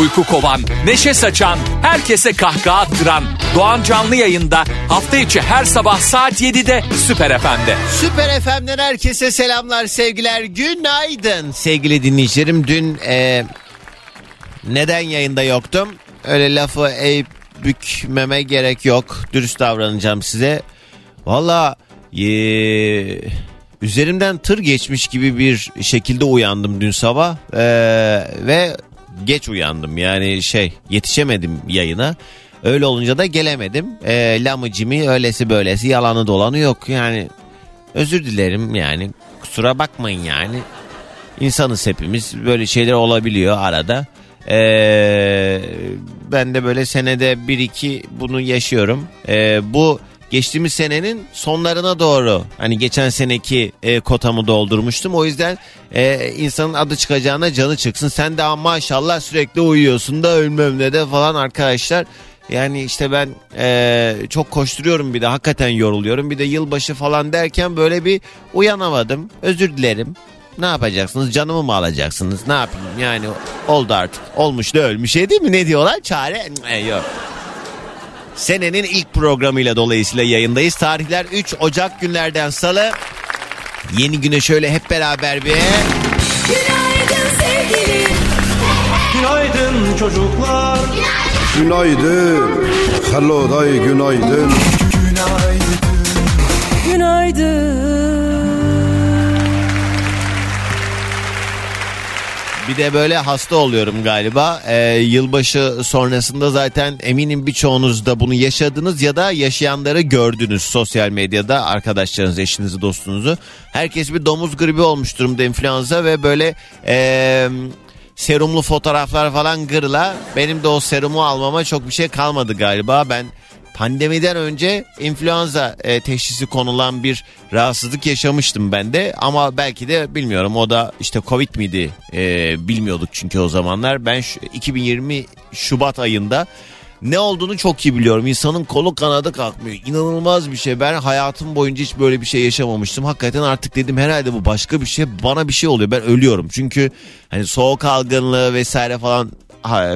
Uyku kovan, neşe saçan, herkese kahkaha attıran Doğan Canlı yayında hafta içi her sabah saat 7'de Süper FM'de. Süper FM'den herkese selamlar, sevgiler, günaydın. Sevgili dinleyicilerim dün e, neden yayında yoktum? Öyle lafı eğip bükmeme gerek yok. Dürüst davranacağım size. Valla e, üzerimden tır geçmiş gibi bir şekilde uyandım dün sabah. E, ve geç uyandım yani şey yetişemedim yayına. Öyle olunca da gelemedim. E, lamıcımı öylesi böylesi yalanı dolanı yok yani. Özür dilerim yani kusura bakmayın yani. İnsanız hepimiz böyle şeyler olabiliyor arada. Ee, ben de böyle senede bir iki bunu yaşıyorum. Ee, bu geçtiğimiz senenin sonlarına doğru hani geçen seneki e, kotamı doldurmuştum. O yüzden e, insanın adı çıkacağına canı çıksın. Sen de ama maşallah sürekli uyuyorsun da ölmem ne de falan arkadaşlar. Yani işte ben e, çok koşturuyorum bir de hakikaten yoruluyorum. Bir de yılbaşı falan derken böyle bir uyanamadım. Özür dilerim. Ne yapacaksınız? Canımı mı alacaksınız? Ne yapayım? Yani oldu artık. Olmuş da ölmüş şey değil mi? Ne diyorlar? Çare? E, yok. Senenin ilk programıyla dolayısıyla yayındayız. Tarihler 3 Ocak günlerden salı. Yeni güne şöyle hep beraber bir... Günaydın sevgilim. Günaydın çocuklar. Günaydın. Hello day günaydın. Bir de böyle hasta oluyorum galiba. Ee, yılbaşı sonrasında zaten eminim birçoğunuz da bunu yaşadınız ya da yaşayanları gördünüz sosyal medyada arkadaşlarınız, eşinizi, dostunuzu. Herkes bir domuz gribi olmuş durumda influenza ve böyle ee, serumlu fotoğraflar falan gırla. Benim de o serumu almama çok bir şey kalmadı galiba. Ben pandemiden önce influenza e, teşhisi konulan bir rahatsızlık yaşamıştım ben de ama belki de bilmiyorum o da işte covid miydi E, bilmiyorduk çünkü o zamanlar ben şu, 2020 Şubat ayında ne olduğunu çok iyi biliyorum. İnsanın kolu kanadı kalkmıyor. İnanılmaz bir şey. Ben hayatım boyunca hiç böyle bir şey yaşamamıştım. Hakikaten artık dedim herhalde bu başka bir şey. Bana bir şey oluyor. Ben ölüyorum. Çünkü hani soğuk algınlığı vesaire falan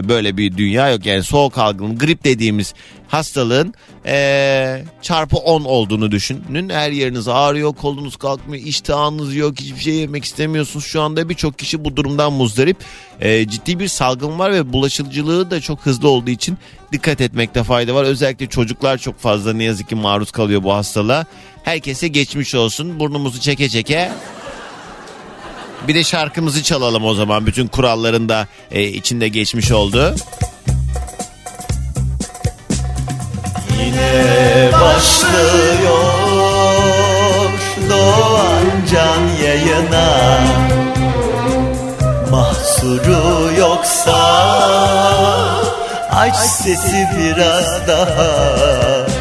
böyle bir dünya yok. Yani soğuk algınlığı, grip dediğimiz hastalığın ee, çarpı 10 olduğunu düşünün. Her yeriniz ağrıyor, kolunuz kalkmıyor, iştahınız yok, hiçbir şey yemek istemiyorsunuz. Şu anda birçok kişi bu durumdan muzdarip. Ee, ciddi bir salgın var ve bulaşıcılığı da çok hızlı olduğu için dikkat etmekte fayda var. Özellikle çocuklar çok fazla ne yazık ki maruz kalıyor bu hastalığa. Herkese geçmiş olsun. Burnumuzu çeke çeke bir de şarkımızı çalalım o zaman. Bütün kuralların da e, içinde geçmiş oldu. Yine başlıyor Doğan Can yayına Mahsuru yoksa Aç sesi biraz daha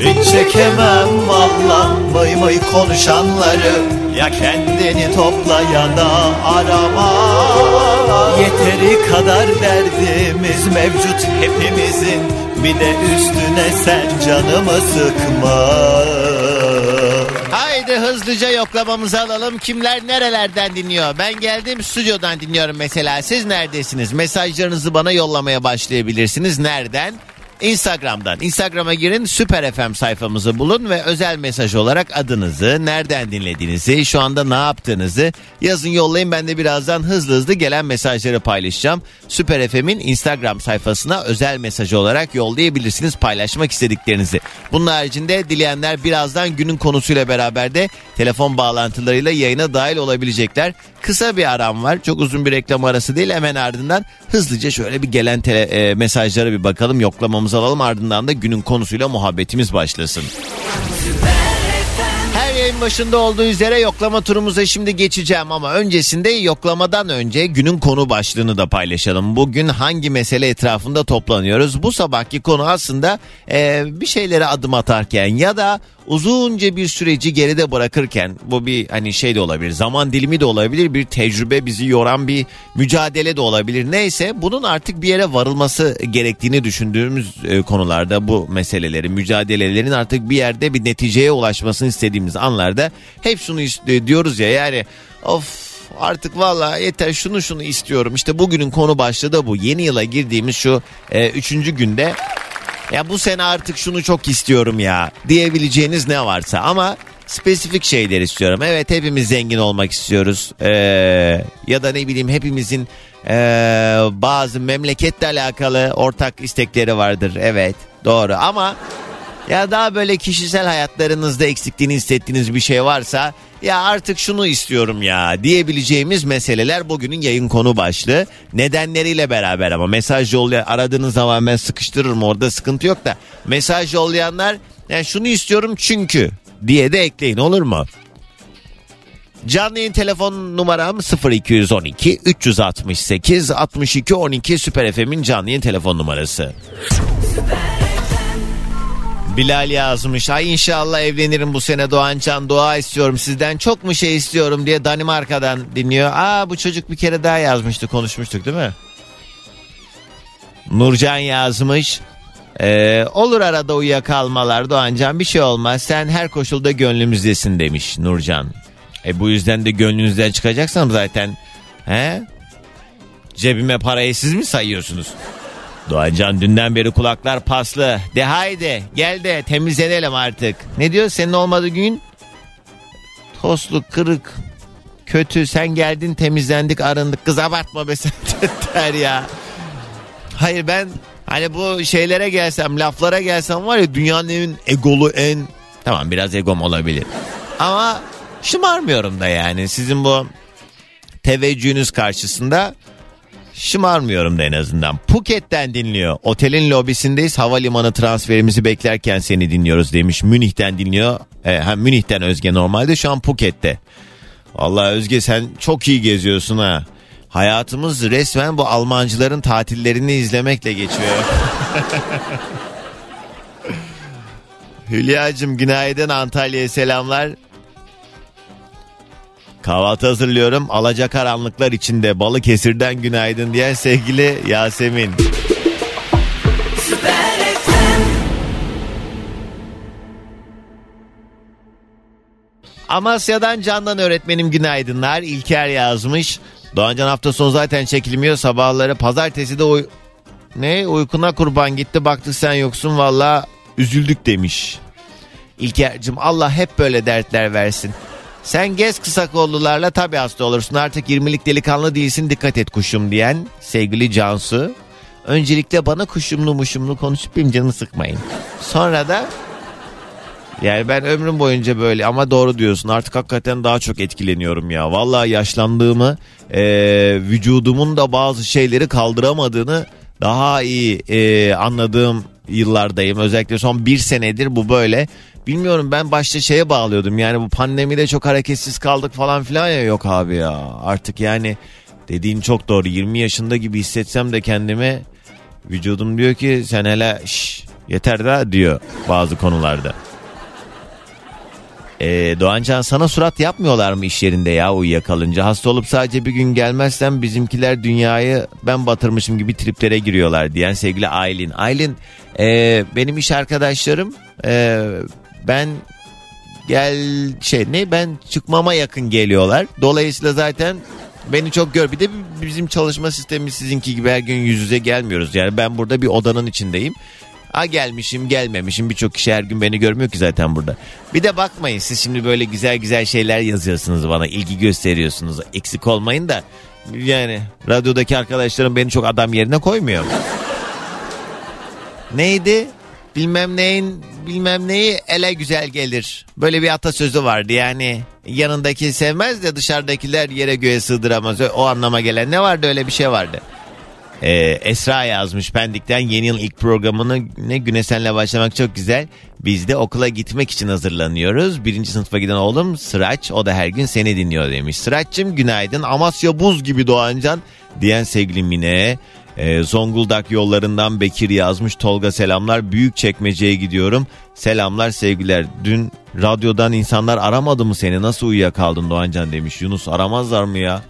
hiç çekemem vallan vay vay konuşanları Ya kendini topla ya da arama Yeteri kadar derdimiz mevcut hepimizin Bir de üstüne sen canımı sıkma Haydi hızlıca yoklamamızı alalım. Kimler nerelerden dinliyor? Ben geldim stüdyodan dinliyorum mesela. Siz neredesiniz? Mesajlarınızı bana yollamaya başlayabilirsiniz. Nereden? Instagram'dan. Instagram'a girin Süper FM sayfamızı bulun ve özel mesaj olarak adınızı, nereden dinlediğinizi, şu anda ne yaptığınızı yazın yollayın. Ben de birazdan hızlı hızlı gelen mesajları paylaşacağım. Süper FM'in Instagram sayfasına özel mesaj olarak yollayabilirsiniz paylaşmak istediklerinizi. Bunun haricinde dileyenler birazdan günün konusuyla beraber de telefon bağlantılarıyla yayına dahil olabilecekler. Kısa bir aram var. Çok uzun bir reklam arası değil. Hemen ardından hızlıca şöyle bir gelen tele, e, mesajlara bir bakalım. Yoklamamızı alalım. Ardından da günün konusuyla muhabbetimiz başlasın. Her yayın başında olduğu üzere yoklama turumuza şimdi geçeceğim ama öncesinde yoklamadan önce günün konu başlığını da paylaşalım. Bugün hangi mesele etrafında toplanıyoruz? Bu sabahki konu aslında e, bir şeylere adım atarken ya da uzunca bir süreci geride bırakırken bu bir hani şey de olabilir zaman dilimi de olabilir bir tecrübe bizi yoran bir mücadele de olabilir. Neyse bunun artık bir yere varılması gerektiğini düşündüğümüz e, konularda bu meselelerin mücadelelerin artık bir yerde bir neticeye ulaşmasını istediğimiz anlarda hep şunu ist- diyoruz ya yani of artık valla yeter şunu şunu istiyorum. İşte bugünün konu başlığı da bu. Yeni yıla girdiğimiz şu e, üçüncü günde ya bu sene artık şunu çok istiyorum ya diyebileceğiniz ne varsa ama spesifik şeyler istiyorum. Evet hepimiz zengin olmak istiyoruz. Ee, ya da ne bileyim hepimizin ee, bazı memleketle alakalı ortak istekleri vardır. Evet doğru ama ya daha böyle kişisel hayatlarınızda eksikliğini hissettiğiniz bir şey varsa ya artık şunu istiyorum ya diyebileceğimiz meseleler bugünün yayın konu başlığı. Nedenleriyle beraber ama mesaj yollayan aradığınız zaman ben sıkıştırırım orada sıkıntı yok da mesaj yollayanlar yani şunu istiyorum çünkü diye de ekleyin olur mu? Canlı yayın telefon numaram 0212 368 62 12 Süper FM'in canlı yayın telefon numarası. Bilal yazmış. Ay inşallah evlenirim bu sene Doğancan dua istiyorum sizden. Çok mu şey istiyorum diye Danimarka'dan dinliyor. Aa bu çocuk bir kere daha yazmıştı konuşmuştuk değil mi? Nurcan yazmış. Ee, olur arada uyuyakalmalar Doğancan bir şey olmaz. Sen her koşulda gönlümüzdesin demiş Nurcan. E bu yüzden de gönlünüzden çıkacaksam zaten he? Cebime parayı siz mi sayıyorsunuz? Doğancan dünden beri kulaklar paslı. De haydi gel de temizlenelim artık. Ne diyor senin olmadığı gün? Toslu kırık kötü sen geldin temizlendik arındık kız abartma be sen der ya. Hayır ben hani bu şeylere gelsem laflara gelsem var ya dünyanın en egolu en tamam biraz egom olabilir. Ama şımarmıyorum da yani sizin bu teveccühünüz karşısında şımarmıyorum da en azından. Phuket'ten dinliyor. Otelin lobisindeyiz. Havalimanı transferimizi beklerken seni dinliyoruz demiş. Münih'ten dinliyor. E, hem Münih'ten Özge normalde şu an Phuket'te. Vallahi Özge sen çok iyi geziyorsun ha. Hayatımız resmen bu Almancıların tatillerini izlemekle geçiyor. Hülya'cığım günaydın Antalya'ya selamlar. Kahvaltı hazırlıyorum. Alacakaranlıklar içinde Balıkesir'den günaydın diyen sevgili Yasemin. Amasya'dan Candan öğretmenim günaydınlar. İlker yazmış. Doğancan hafta sonu zaten çekilmiyor. Sabahları pazartesi de uy- ne uykuna kurban gitti baktık sen yoksun valla üzüldük demiş. İlker'cim Allah hep böyle dertler versin. Sen gez kısa kollularla tabi hasta olursun. Artık 20'lik delikanlı değilsin dikkat et kuşum diyen sevgili Cansu. Öncelikle bana kuşumlu muşumlu konuşup benim canımı sıkmayın. Sonra da yani ben ömrüm boyunca böyle ama doğru diyorsun artık hakikaten daha çok etkileniyorum ya. Vallahi yaşlandığımı e, vücudumun da bazı şeyleri kaldıramadığını daha iyi e, anladığım yıllardayım. Özellikle son bir senedir bu böyle. Bilmiyorum ben başta şeye bağlıyordum yani bu pandemide çok hareketsiz kaldık falan filan ya yok abi ya. Artık yani dediğin çok doğru 20 yaşında gibi hissetsem de kendime vücudum diyor ki sen hele şş, yeter da diyor bazı konularda. Ee, Doğancan sana surat yapmıyorlar mı iş yerinde ya uyuyakalınca? Hasta olup sadece bir gün gelmezsem bizimkiler dünyayı ben batırmışım gibi triplere giriyorlar diyen sevgili Aylin. Aylin e, benim iş arkadaşlarım e, ben gel şey ne ben çıkmama yakın geliyorlar. Dolayısıyla zaten beni çok gör. Bir de bizim çalışma sistemimiz sizinki gibi her gün yüz yüze gelmiyoruz. Yani ben burada bir odanın içindeyim. Ha gelmişim gelmemişim birçok kişi her gün beni görmüyor ki zaten burada. Bir de bakmayın siz şimdi böyle güzel güzel şeyler yazıyorsunuz bana ilgi gösteriyorsunuz eksik olmayın da yani radyodaki arkadaşlarım beni çok adam yerine koymuyor. Neydi? Bilmem neyin bilmem neyi ele güzel gelir. Böyle bir atasözü vardı yani yanındaki sevmez de dışarıdakiler yere göğe sığdıramaz. O anlama gelen ne vardı öyle bir şey vardı. Ee, Esra yazmış Pendik'ten yeni yıl ilk programını ne güne senle başlamak çok güzel. Biz de okula gitmek için hazırlanıyoruz. Birinci sınıfa giden oğlum Sıraç o da her gün seni dinliyor demiş. Sıraç'cığım günaydın Amasya buz gibi Doğancan diyen sevgili Mine. Ee, Zonguldak yollarından Bekir yazmış. Tolga selamlar. Büyük çekmeceye gidiyorum. Selamlar sevgiler. Dün radyodan insanlar aramadı mı seni? Nasıl uyuyakaldın Doğancan demiş. Yunus aramazlar mı ya?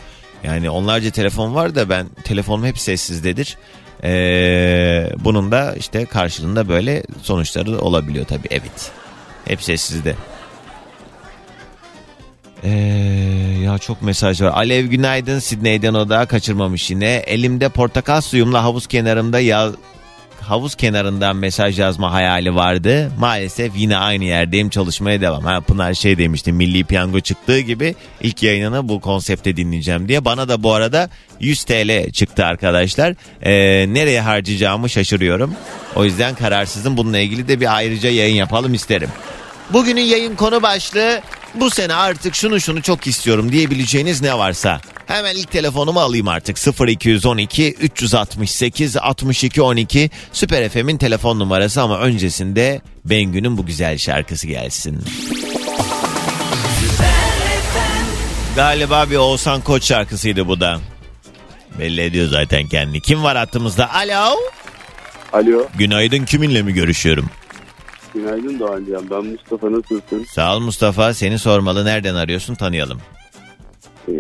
Yani onlarca telefon var da ben telefonum hep sessizdedir. Ee, bunun da işte karşılığında böyle sonuçları olabiliyor tabii evet. Hep sessizde. Ee, ya çok mesaj var. Alev günaydın Sidney'den o da kaçırmamış yine. Elimde portakal suyumla havuz kenarımda ya havuz kenarından mesaj yazma hayali vardı. Maalesef yine aynı yerdeyim çalışmaya devam. Ha, Pınar şey demişti Milli Piyango çıktığı gibi ilk yayınını bu konsepte dinleyeceğim diye. Bana da bu arada 100 TL çıktı arkadaşlar. Ee, nereye harcayacağımı şaşırıyorum. O yüzden kararsızım. Bununla ilgili de bir ayrıca yayın yapalım isterim. Bugünün yayın konu başlığı bu sene artık şunu şunu çok istiyorum diyebileceğiniz ne varsa. Hemen ilk telefonumu alayım artık 0212 368 62 12 Süper FM'in telefon numarası ama öncesinde Bengü'nün bu güzel şarkısı gelsin. Galiba bir Oğuzhan Koç şarkısıydı bu da. Belli ediyor zaten kendini. Kim var hattımızda? Alo. Alo, Günaydın kiminle mi görüşüyorum? Günaydın Doğancan. Ben Mustafa nasılsın? Sağ ol Mustafa. Seni sormalı. Nereden arıyorsun? Tanıyalım. Ee,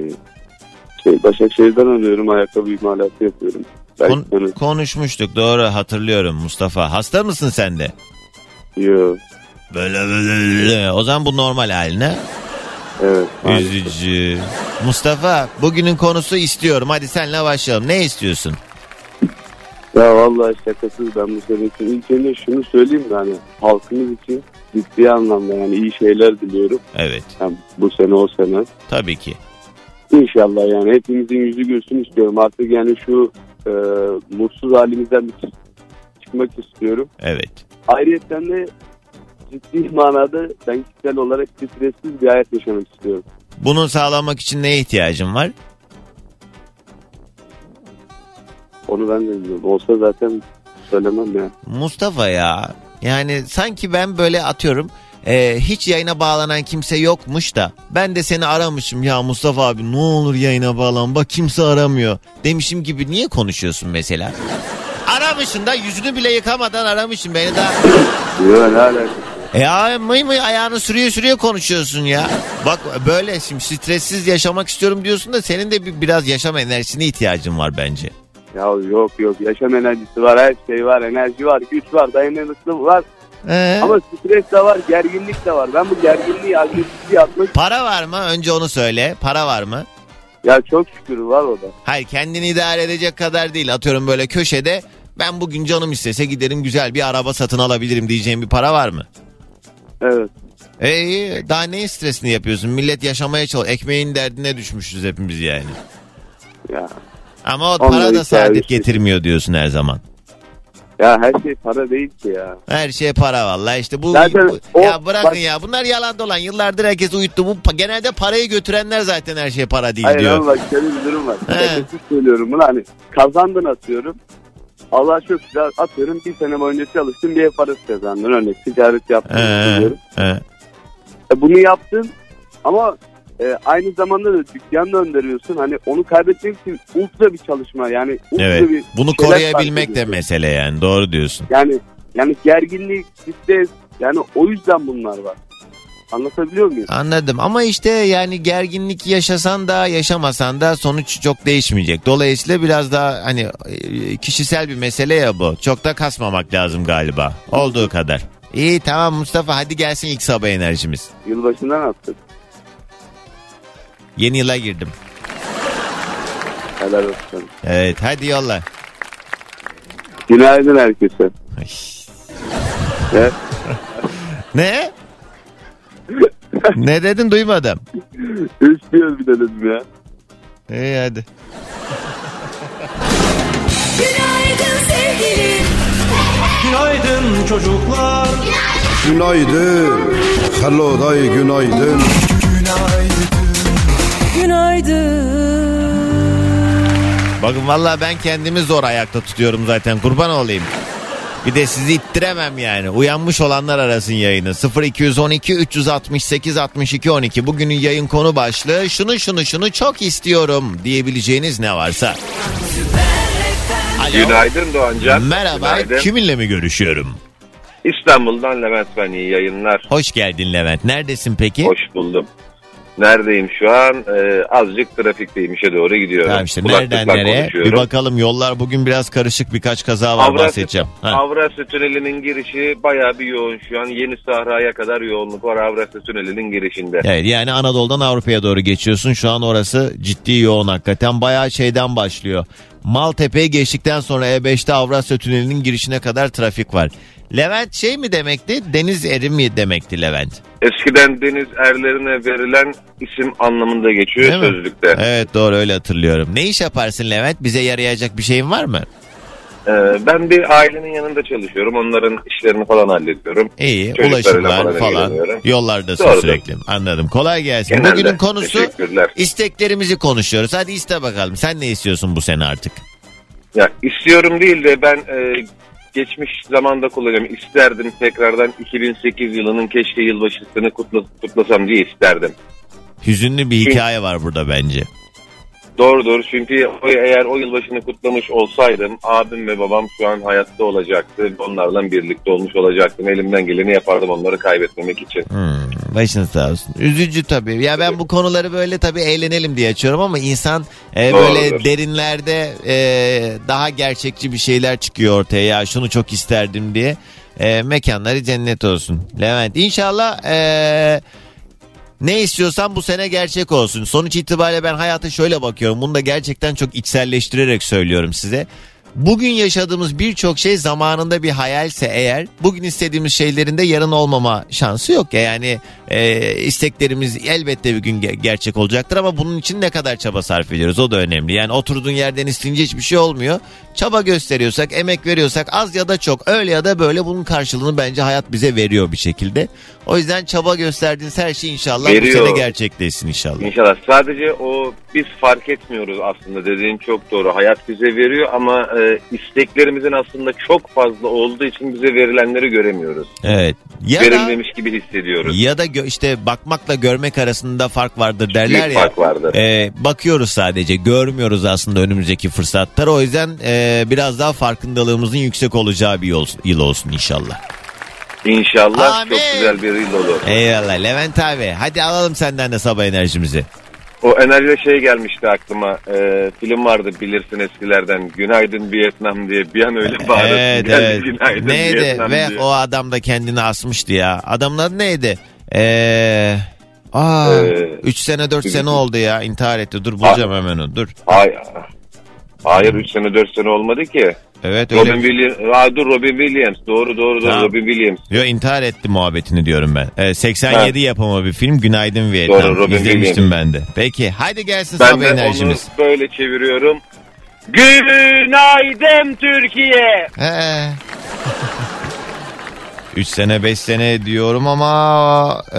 şey, Başakşehir'den arıyorum. Ayakkabı imalatı yapıyorum. Kon- tanı- konuşmuştuk doğru hatırlıyorum Mustafa. Hasta mısın sen de? Yo, Böyle böyle. O zaman bu normal haline. evet. Üzücü. Mustafa bugünün konusu istiyorum. Hadi senle başlayalım. Ne istiyorsun? Ya vallahi şakasız ben bu için. İlk önce şunu söyleyeyim de hani halkımız için ciddi anlamda yani iyi şeyler diliyorum. Evet Yani bu sene o sene. tabii ki. İnşallah yani hepimizin yüzü gülsün istiyorum. Artık yani şu e, mutsuz halimizden bir çık- çıkmak istiyorum. Evet. Ayrıca de ciddi manada ben kişisel olarak stressiz bir hayat yaşamak istiyorum. Bunu sağlamak için neye ihtiyacın var? Onu ben de. Olsa zaten söylemem ya. Mustafa ya. Yani sanki ben böyle atıyorum. e, hiç yayına bağlanan kimse yokmuş da ben de seni aramışım ya Mustafa abi ne olur yayına bağlan bak kimse aramıyor demişim gibi niye konuşuyorsun mesela? Aramışsın da yüzünü bile yıkamadan aramışsın beni daha. Yok ne alakası? E ya mıy mıy ayağını sürüyor sürüyor konuşuyorsun ya. Bak böyle şimdi stressiz yaşamak istiyorum diyorsun da senin de bir, biraz yaşam enerjisine ihtiyacın var bence. Ya yok yok yaşam enerjisi var her şey var enerji var güç var dayanıklılık var Ee? ama stres de var gerginlik de var. Ben bu gerginliği agresifliği atmak Para var mı? Önce onu söyle. Para var mı? ya çok şükür var o da. Hayır kendini idare edecek kadar değil. Atıyorum böyle köşede ben bugün canım istese giderim güzel bir araba satın alabilirim diyeceğim bir para var mı? Evet. E iyi daha neyin stresini yapıyorsun? Millet yaşamaya çalış. Ekmeğin derdine düşmüşüz hepimiz yani. Ya. Ama o Onları para da saadet getirmiyor diyorsun her zaman. ya her şey para değil ki ya. Her şey para vallahi işte bu, Zaten bu- o- ya bırakın bak- ya bunlar yalan dolan yıllardır herkes uyuttu bu genelde parayı götürenler zaten her şey para değil Hayır diyor. ama bak şöyle bir durum var. Şakasız söylüyorum bunu hani kazandın atıyorum. Allah çok güzel atıyorum bir sene boyunca çalıştın bir ev parası kazandın örnek ticaret yaptın Ee, diyorum. ee. E, bunu yaptın ama e, aynı zamanda da dükkan döndürüyorsun. Hani onu kaybetmek için ultra bir çalışma yani ultra Evet. bir Bunu koruyabilmek de mesele yani doğru diyorsun. Yani yani gerginlik, stres yani o yüzden bunlar var. Anlatabiliyor muyum? Anladım ama işte yani gerginlik yaşasan da yaşamasan da sonuç çok değişmeyecek. Dolayısıyla biraz daha hani e, kişisel bir mesele ya bu. Çok da kasmamak lazım galiba. Olduğu kadar. İyi tamam Mustafa hadi gelsin ilk sabah enerjimiz. Yılbaşından attık. Yeni yıla girdim. Helal olsun. Evet hadi yolla. Günaydın herkese. Ay. Evet. Ne? ne dedin duymadım. Üstüyoruz bir de dedim ya. İyi hadi. Günaydın sevgilim. Günaydın çocuklar. Günaydın Hello day günaydın Günaydın. Bakın vallahi ben kendimi zor ayakta tutuyorum zaten kurban olayım. Bir de sizi ittiremem yani. Uyanmış olanlar arasın yayını. 0212 368 62 12. Bugünün yayın konu başlığı şunu şunu şunu çok istiyorum diyebileceğiniz ne varsa. Alo. Günaydın Doğancan. Merhaba. Günaydın. Kiminle mi görüşüyorum? İstanbul'dan Levent ben iyi yayınlar. Hoş geldin Levent. Neredesin peki? Hoş buldum. Neredeyim şu an? Ee, azıcık trafikteyim işe doğru gidiyorum. Tamam işte Kulaklıkla nereden nereye? konuşuyorum. Bir bakalım yollar bugün biraz karışık birkaç kaza var Avrasya, bahsedeceğim. Ha. Avrasya Tüneli'nin girişi bayağı bir yoğun şu an. Yeni Sahra'ya kadar yoğunluk var Avrasya Tüneli'nin girişinde. Evet yani Anadolu'dan Avrupa'ya doğru geçiyorsun. Şu an orası ciddi yoğun hakikaten. Bayağı şeyden başlıyor. Maltepe'yi geçtikten sonra E5'te Avrasya Tüneli'nin girişine kadar trafik var. Levent şey mi demekti? Deniz eri mi demekti Levent? Eskiden deniz erlerine verilen isim anlamında geçiyor Değil mi? sözlükte. Evet doğru öyle hatırlıyorum. Ne iş yaparsın Levent? Bize yarayacak bir şeyin var mı? Ee, ben bir ailenin yanında çalışıyorum. Onların işlerini falan hallediyorum. İyi Çocuklarıyla ulaşımlar falan falan yollardasın Doğrudur. sürekli. Anladım. Kolay gelsin. Genelde. Bugünün konusu Teşekkürler. isteklerimizi konuşuyoruz. Hadi iste bakalım. Sen ne istiyorsun bu sene artık? Ya istiyorum değil de ben e, geçmiş zamanda kullanıyorum. İsterdim tekrardan 2008 yılının keşke yılbaşısını kutla, kutlasam diye isterdim. Hüzünlü bir hikaye var burada bence. Doğrudur çünkü o, eğer o yılbaşını kutlamış olsaydım abim ve babam şu an hayatta olacaktı. Onlarla birlikte olmuş olacaktım. Elimden geleni yapardım onları kaybetmemek için. Hmm, başın sağ olsun. Üzücü tabii. Ya ben bu konuları böyle tabii eğlenelim diye açıyorum ama insan e, böyle Doğrudur. derinlerde e, daha gerçekçi bir şeyler çıkıyor ortaya. Ya şunu çok isterdim diye. E, mekanları cennet olsun. Levent inşallah e, ne istiyorsan bu sene gerçek olsun. Sonuç itibariyle ben hayata şöyle bakıyorum. Bunu da gerçekten çok içselleştirerek söylüyorum size. Bugün yaşadığımız birçok şey zamanında bir hayalse eğer bugün istediğimiz şeylerin de yarın olmama şansı yok ya. Yani e, isteklerimiz elbette bir gün ge- gerçek olacaktır ama bunun için ne kadar çaba sarf ediyoruz o da önemli. Yani oturduğun yerden isteyince hiçbir şey olmuyor. Çaba gösteriyorsak, emek veriyorsak az ya da çok öyle ya da böyle bunun karşılığını bence hayat bize veriyor bir şekilde. O yüzden çaba gösterdiğiniz her şey inşallah bu Veriyor. sene gerçekleşsin inşallah. İnşallah. Sadece o biz fark etmiyoruz aslında dediğin çok doğru. Hayat bize veriyor ama e, isteklerimizin aslında çok fazla olduğu için bize verilenleri göremiyoruz. Evet. Ya da, Verilmemiş gibi hissediyoruz. ya da gö- işte bakmakla görmek arasında fark vardır derler Büyük ya. fark vardır. E, bakıyoruz sadece görmüyoruz aslında önümüzdeki fırsatları. O yüzden e, biraz daha farkındalığımızın yüksek olacağı bir yol, yıl olsun inşallah. İnşallah Amin. çok güzel bir yıl olur. Eyvallah Levent abi hadi alalım senden de sabah enerjimizi. O enerjide şey gelmişti aklıma. E, film vardı bilirsin eskilerden. Günaydın Vietnam diye bir an öyle bağırdı. evet Geldi, evet. Günaydın Neydi Vietnam ve diye. o adam da kendini asmıştı ya. Adamın adı neydi? Eee... Aa, Ee, 3 sene 4 sene oldu ya intihar etti. Dur bulacağım hemen onu. Dur. Ay, hayır 3 sene 4 sene olmadı ki. Evet öyle. Robin Williams. Aa, dur Robin Williams. Doğru doğru doğru Tamam. Robin Williams. Yo intihar etti muhabbetini diyorum ben. Ee, 87 yapımı bir film Günaydın Vietnam. Doğru, Robin İzlemiştim Williams. ben de. Peki hadi gelsin Ben sabah de enerjimiz. onu böyle çeviriyorum. Günaydın Türkiye. He. 3 sene 5 sene diyorum ama e,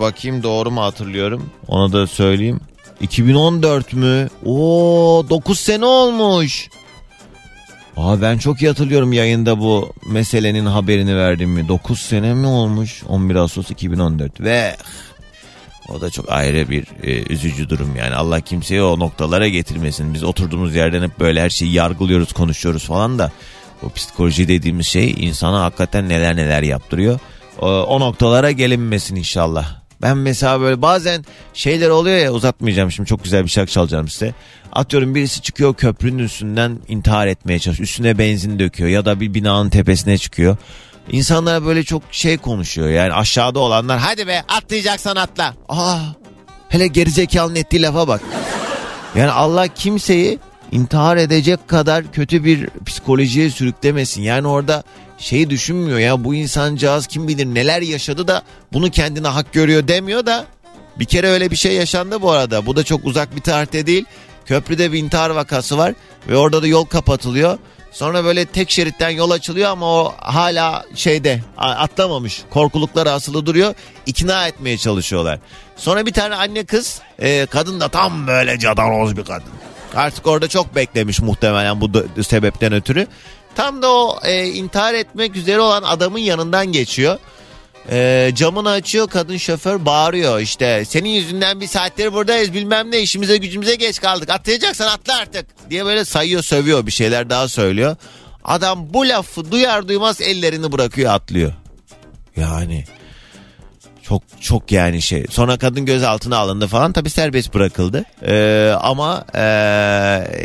bakayım doğru mu hatırlıyorum. Onu da söyleyeyim. 2014 mü? Oo 9 sene olmuş. Aa ben çok iyi hatırlıyorum yayında bu meselenin haberini verdim mi? 9 sene mi olmuş? 11 Ağustos 2014 ve o da çok ayrı bir e, üzücü durum yani. Allah kimseyi o noktalara getirmesin. Biz oturduğumuz yerden hep böyle her şeyi yargılıyoruz, konuşuyoruz falan da o psikoloji dediğimiz şey insana hakikaten neler neler yaptırıyor. O, o noktalara gelinmesin inşallah. Ben mesela böyle bazen şeyler oluyor ya uzatmayacağım şimdi çok güzel bir şarkı çalacağım size. Atıyorum birisi çıkıyor köprünün üstünden intihar etmeye çalışıyor. Üstüne benzin döküyor ya da bir binanın tepesine çıkıyor. İnsanlar böyle çok şey konuşuyor yani aşağıda olanlar hadi be atlayacaksan atla. Aa, hele gerizekalının ettiği lafa bak. Yani Allah kimseyi intihar edecek kadar kötü bir psikolojiye sürüklemesin. Yani orada şeyi düşünmüyor ya bu insancağız kim bilir neler yaşadı da bunu kendine hak görüyor demiyor da bir kere öyle bir şey yaşandı bu arada. Bu da çok uzak bir tarihte değil. Köprüde bir intihar vakası var ve orada da yol kapatılıyor. Sonra böyle tek şeritten yol açılıyor ama o hala şeyde atlamamış. Korkulukları asılı duruyor. İkna etmeye çalışıyorlar. Sonra bir tane anne kız, e, kadın da tam böyle cadanoz bir kadın. Artık orada çok beklemiş muhtemelen bu sebepten ötürü. Tam da o e, intihar etmek üzere olan adamın yanından geçiyor. Ee, camını açıyor kadın şoför bağırıyor işte senin yüzünden bir saattir buradayız bilmem ne işimize gücümüze geç kaldık atlayacaksan atla artık diye böyle sayıyor sövüyor bir şeyler daha söylüyor. Adam bu lafı duyar duymaz ellerini bırakıyor atlıyor. Yani çok çok yani şey. Sonra kadın gözaltına alındı falan tabi serbest bırakıldı. Ee, ama ee,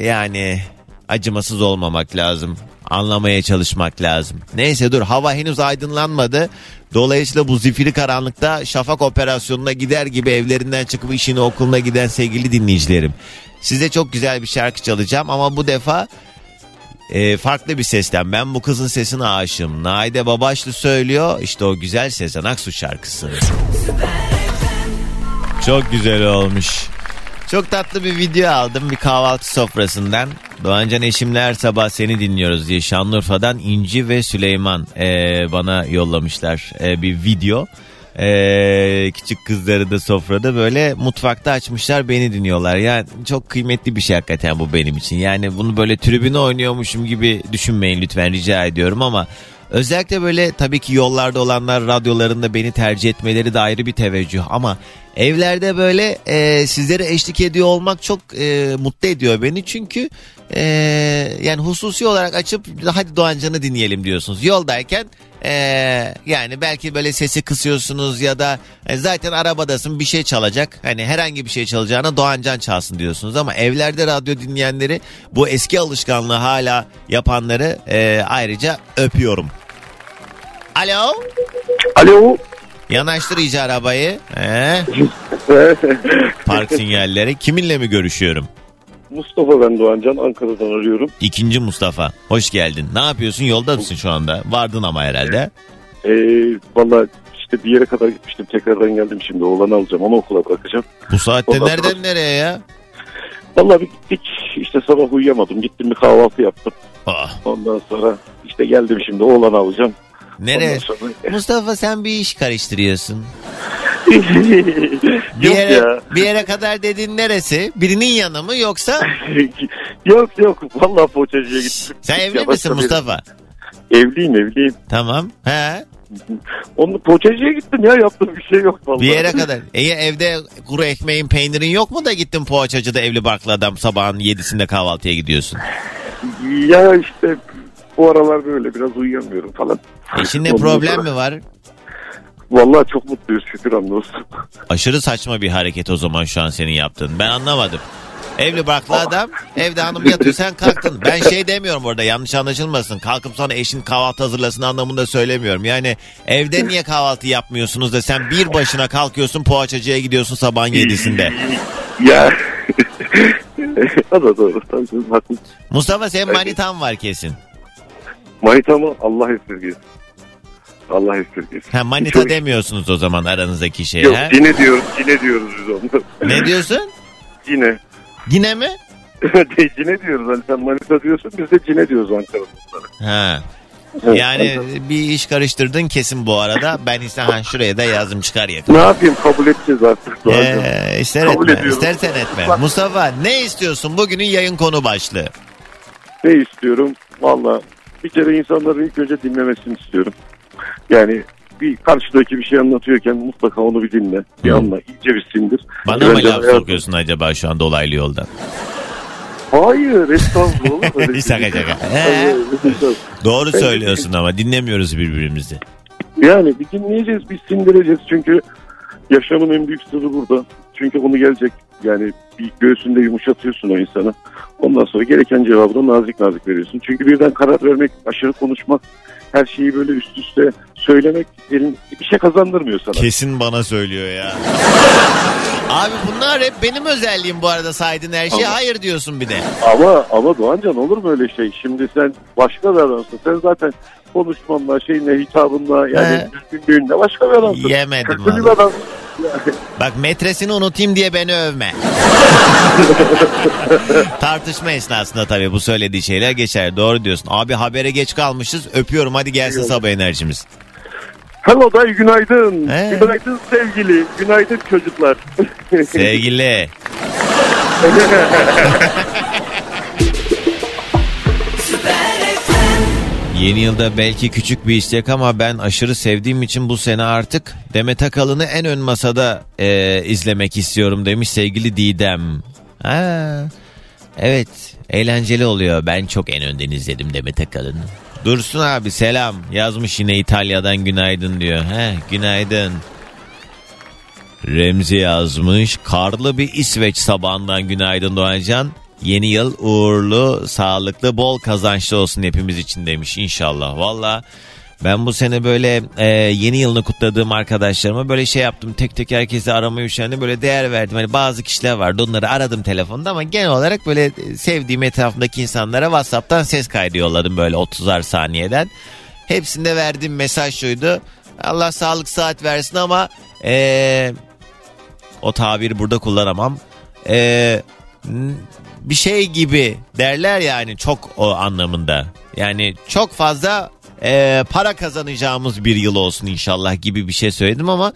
yani acımasız olmamak lazım. Anlamaya çalışmak lazım. Neyse dur hava henüz aydınlanmadı. Dolayısıyla bu zifiri karanlıkta şafak operasyonuna gider gibi evlerinden çıkıp işine okuluna giden sevgili dinleyicilerim. Size çok güzel bir şarkı çalacağım ama bu defa e, farklı bir sesten. Ben bu kızın sesine aşığım. Naide Babaşlı söylüyor. İşte o güzel Sezen Aksu şarkısı. Çok güzel olmuş. Çok tatlı bir video aldım bir kahvaltı sofrasından. Doğancan eşimle her sabah seni dinliyoruz diye Şanlıurfa'dan İnci ve Süleyman e, bana yollamışlar e, bir video. E, küçük kızları da sofrada böyle mutfakta açmışlar beni dinliyorlar. Yani çok kıymetli bir şey hakikaten bu benim için. Yani bunu böyle tribüne oynuyormuşum gibi düşünmeyin lütfen rica ediyorum ama Özellikle böyle tabii ki yollarda olanlar radyolarında beni tercih etmeleri de ayrı bir teveccüh. Ama evlerde böyle e, sizlere eşlik ediyor olmak çok e, mutlu ediyor beni. Çünkü e, yani hususi olarak açıp hadi Doğancan'ı dinleyelim diyorsunuz yoldayken e, yani belki böyle sesi kısıyorsunuz ya da e, zaten arabadasın bir şey çalacak hani herhangi bir şey çalacağına Doğancan çalsın diyorsunuz ama evlerde radyo dinleyenleri bu eski alışkanlığı hala yapanları e, ayrıca öpüyorum. Alo. Alo. Yanaştır iyice arabayı. He? Park sinyalleri. Kiminle mi görüşüyorum? Mustafa ben Doğancan Ankara'dan arıyorum. İkinci Mustafa. Hoş geldin. Ne yapıyorsun? Yolda mısın şu anda? Vardın ama herhalde. Ee, Valla işte bir yere kadar gitmiştim tekrardan geldim şimdi oğlanı alacağım onu okula bırakacağım. Bu saatte Ondan nereden sonra- nereye ya? Valla bir gittik işte sabah uyuyamadım gittim bir kahvaltı yaptım. Ah, Ondan sonra işte geldim şimdi oğlanı alacağım. Nereye? Sonra... Mustafa sen bir iş karıştırıyorsun. Bir yere, ya. bir yere kadar dediğin neresi? Birinin yanı mı yoksa? yok yok valla poğaçacıya gittim. Sen Ya evli başka misin Mustafa? Evliyim evliyim. Tamam. He. Onu poğaçacıya gittim ya yaptığım bir şey yok valla. Bir yere kadar. E evde kuru ekmeğin peynirin yok mu da gittin poğaçacıda evli barklı adam sabahın yedisinde kahvaltıya gidiyorsun? Ya işte bu aralar böyle biraz uyuyamıyorum falan. Eşinle Ondan problem sonra- mi var? Vallahi çok mutluyuz şükür hamdolsun. Aşırı saçma bir hareket o zaman şu an senin yaptığın. Ben anlamadım. Evli barklı adam evde hanım yatıyor sen kalktın. Ben şey demiyorum orada yanlış anlaşılmasın. Kalkıp sonra eşin kahvaltı hazırlasın anlamında söylemiyorum. Yani evde niye kahvaltı yapmıyorsunuz da sen bir başına kalkıyorsun poğaçacıya gidiyorsun sabahın yedisinde. Ya. o da doğru. Tabii siz haklısınız. Mustafa senin manitan var kesin. Manita mı? Allah esirgesin. Allah esirgesin. Ha manita Çok- demiyorsunuz o zaman aranızdaki şey Yok ha? cine diyoruz. Cine diyoruz biz onu. Ne diyorsun? Cine. Yine mi? cine diyoruz. Hani sen manita diyorsun biz de cine diyoruz Ankara'da. Ha. Evet. Yani bir iş karıştırdın kesin bu arada. Ben ise ha şuraya da yazdım çıkar yakın. Ne yapayım kabul edeceğiz artık. Ee, ister Kabul etme, ediyorum. istersen etme. Mustafa ne istiyorsun bugünün yayın konu başlığı? Ne istiyorum? Valla bir kere insanların ilk önce dinlemesini istiyorum. Yani bir karşıdaki bir şey anlatıyorken mutlaka onu bir dinle. Bir Hı. anla. iyice bir sindir. Bana mı laf hayat- sokuyorsun acaba şu an dolaylı yoldan? Hayır estağfurullah. öyle şey? Şaka şaka. Estağfurullah. Doğru söylüyorsun ama dinlemiyoruz birbirimizi. Yani bir dinleyeceğiz, bir sindireceğiz. Çünkü yaşamın en büyük sırrı burada. Çünkü onu gelecek yani bir göğsünde yumuşatıyorsun o insana. Ondan sonra gereken cevabını nazik nazik veriyorsun. Çünkü birden karar vermek, aşırı konuşmak, her şeyi böyle üst üste söylemek elin bir şey kazandırmıyor sana. Kesin bana söylüyor ya. Abi bunlar hep benim özelliğim bu arada saydın her şeye. Ama- Hayır diyorsun bir de. Ama ama Doğancan olur mu öyle şey? Şimdi sen başka bir adamsın. Sen zaten konuşmanla, şeyinle, hitabınla yani düzgünlüğünle başka bir adamsın. Yemedim Kötü bir valla. Bak metresini unutayım diye beni övme. Tartışma esnasında tabii bu söylediği şeyler geçer. Doğru diyorsun. Abi habere geç kalmışız. Öpüyorum hadi gelsin sabah enerjimiz. Hello day günaydın. He. Günaydın sevgili. Günaydın çocuklar. Sevgili. Yeni yılda belki küçük bir istek ama ben aşırı sevdiğim için bu sene artık Demet Akalın'ı en ön masada e, izlemek istiyorum demiş sevgili Didem. Ha, evet eğlenceli oluyor. Ben çok en önden izledim Demet Akalın'ı. Dursun abi selam yazmış yine İtalya'dan günaydın diyor. He günaydın. Remzi yazmış. Karlı bir İsveç sabahından günaydın Doğancan. Yeni yıl uğurlu, sağlıklı, bol kazançlı olsun hepimiz için demiş inşallah. Valla ben bu sene böyle e, yeni yılını kutladığım arkadaşlarıma böyle şey yaptım. Tek tek herkese arama üşendim. Böyle değer verdim. Hani bazı kişiler vardı onları aradım telefonda ama genel olarak böyle sevdiğim etrafımdaki insanlara Whatsapp'tan ses kaydı yolladım böyle 30'ar saniyeden. Hepsinde verdiğim mesaj şuydu. Allah sağlık saat versin ama e, o tabiri burada kullanamam. E, bir şey gibi derler yani çok o anlamında. Yani çok fazla e, para kazanacağımız bir yıl olsun inşallah gibi bir şey söyledim ama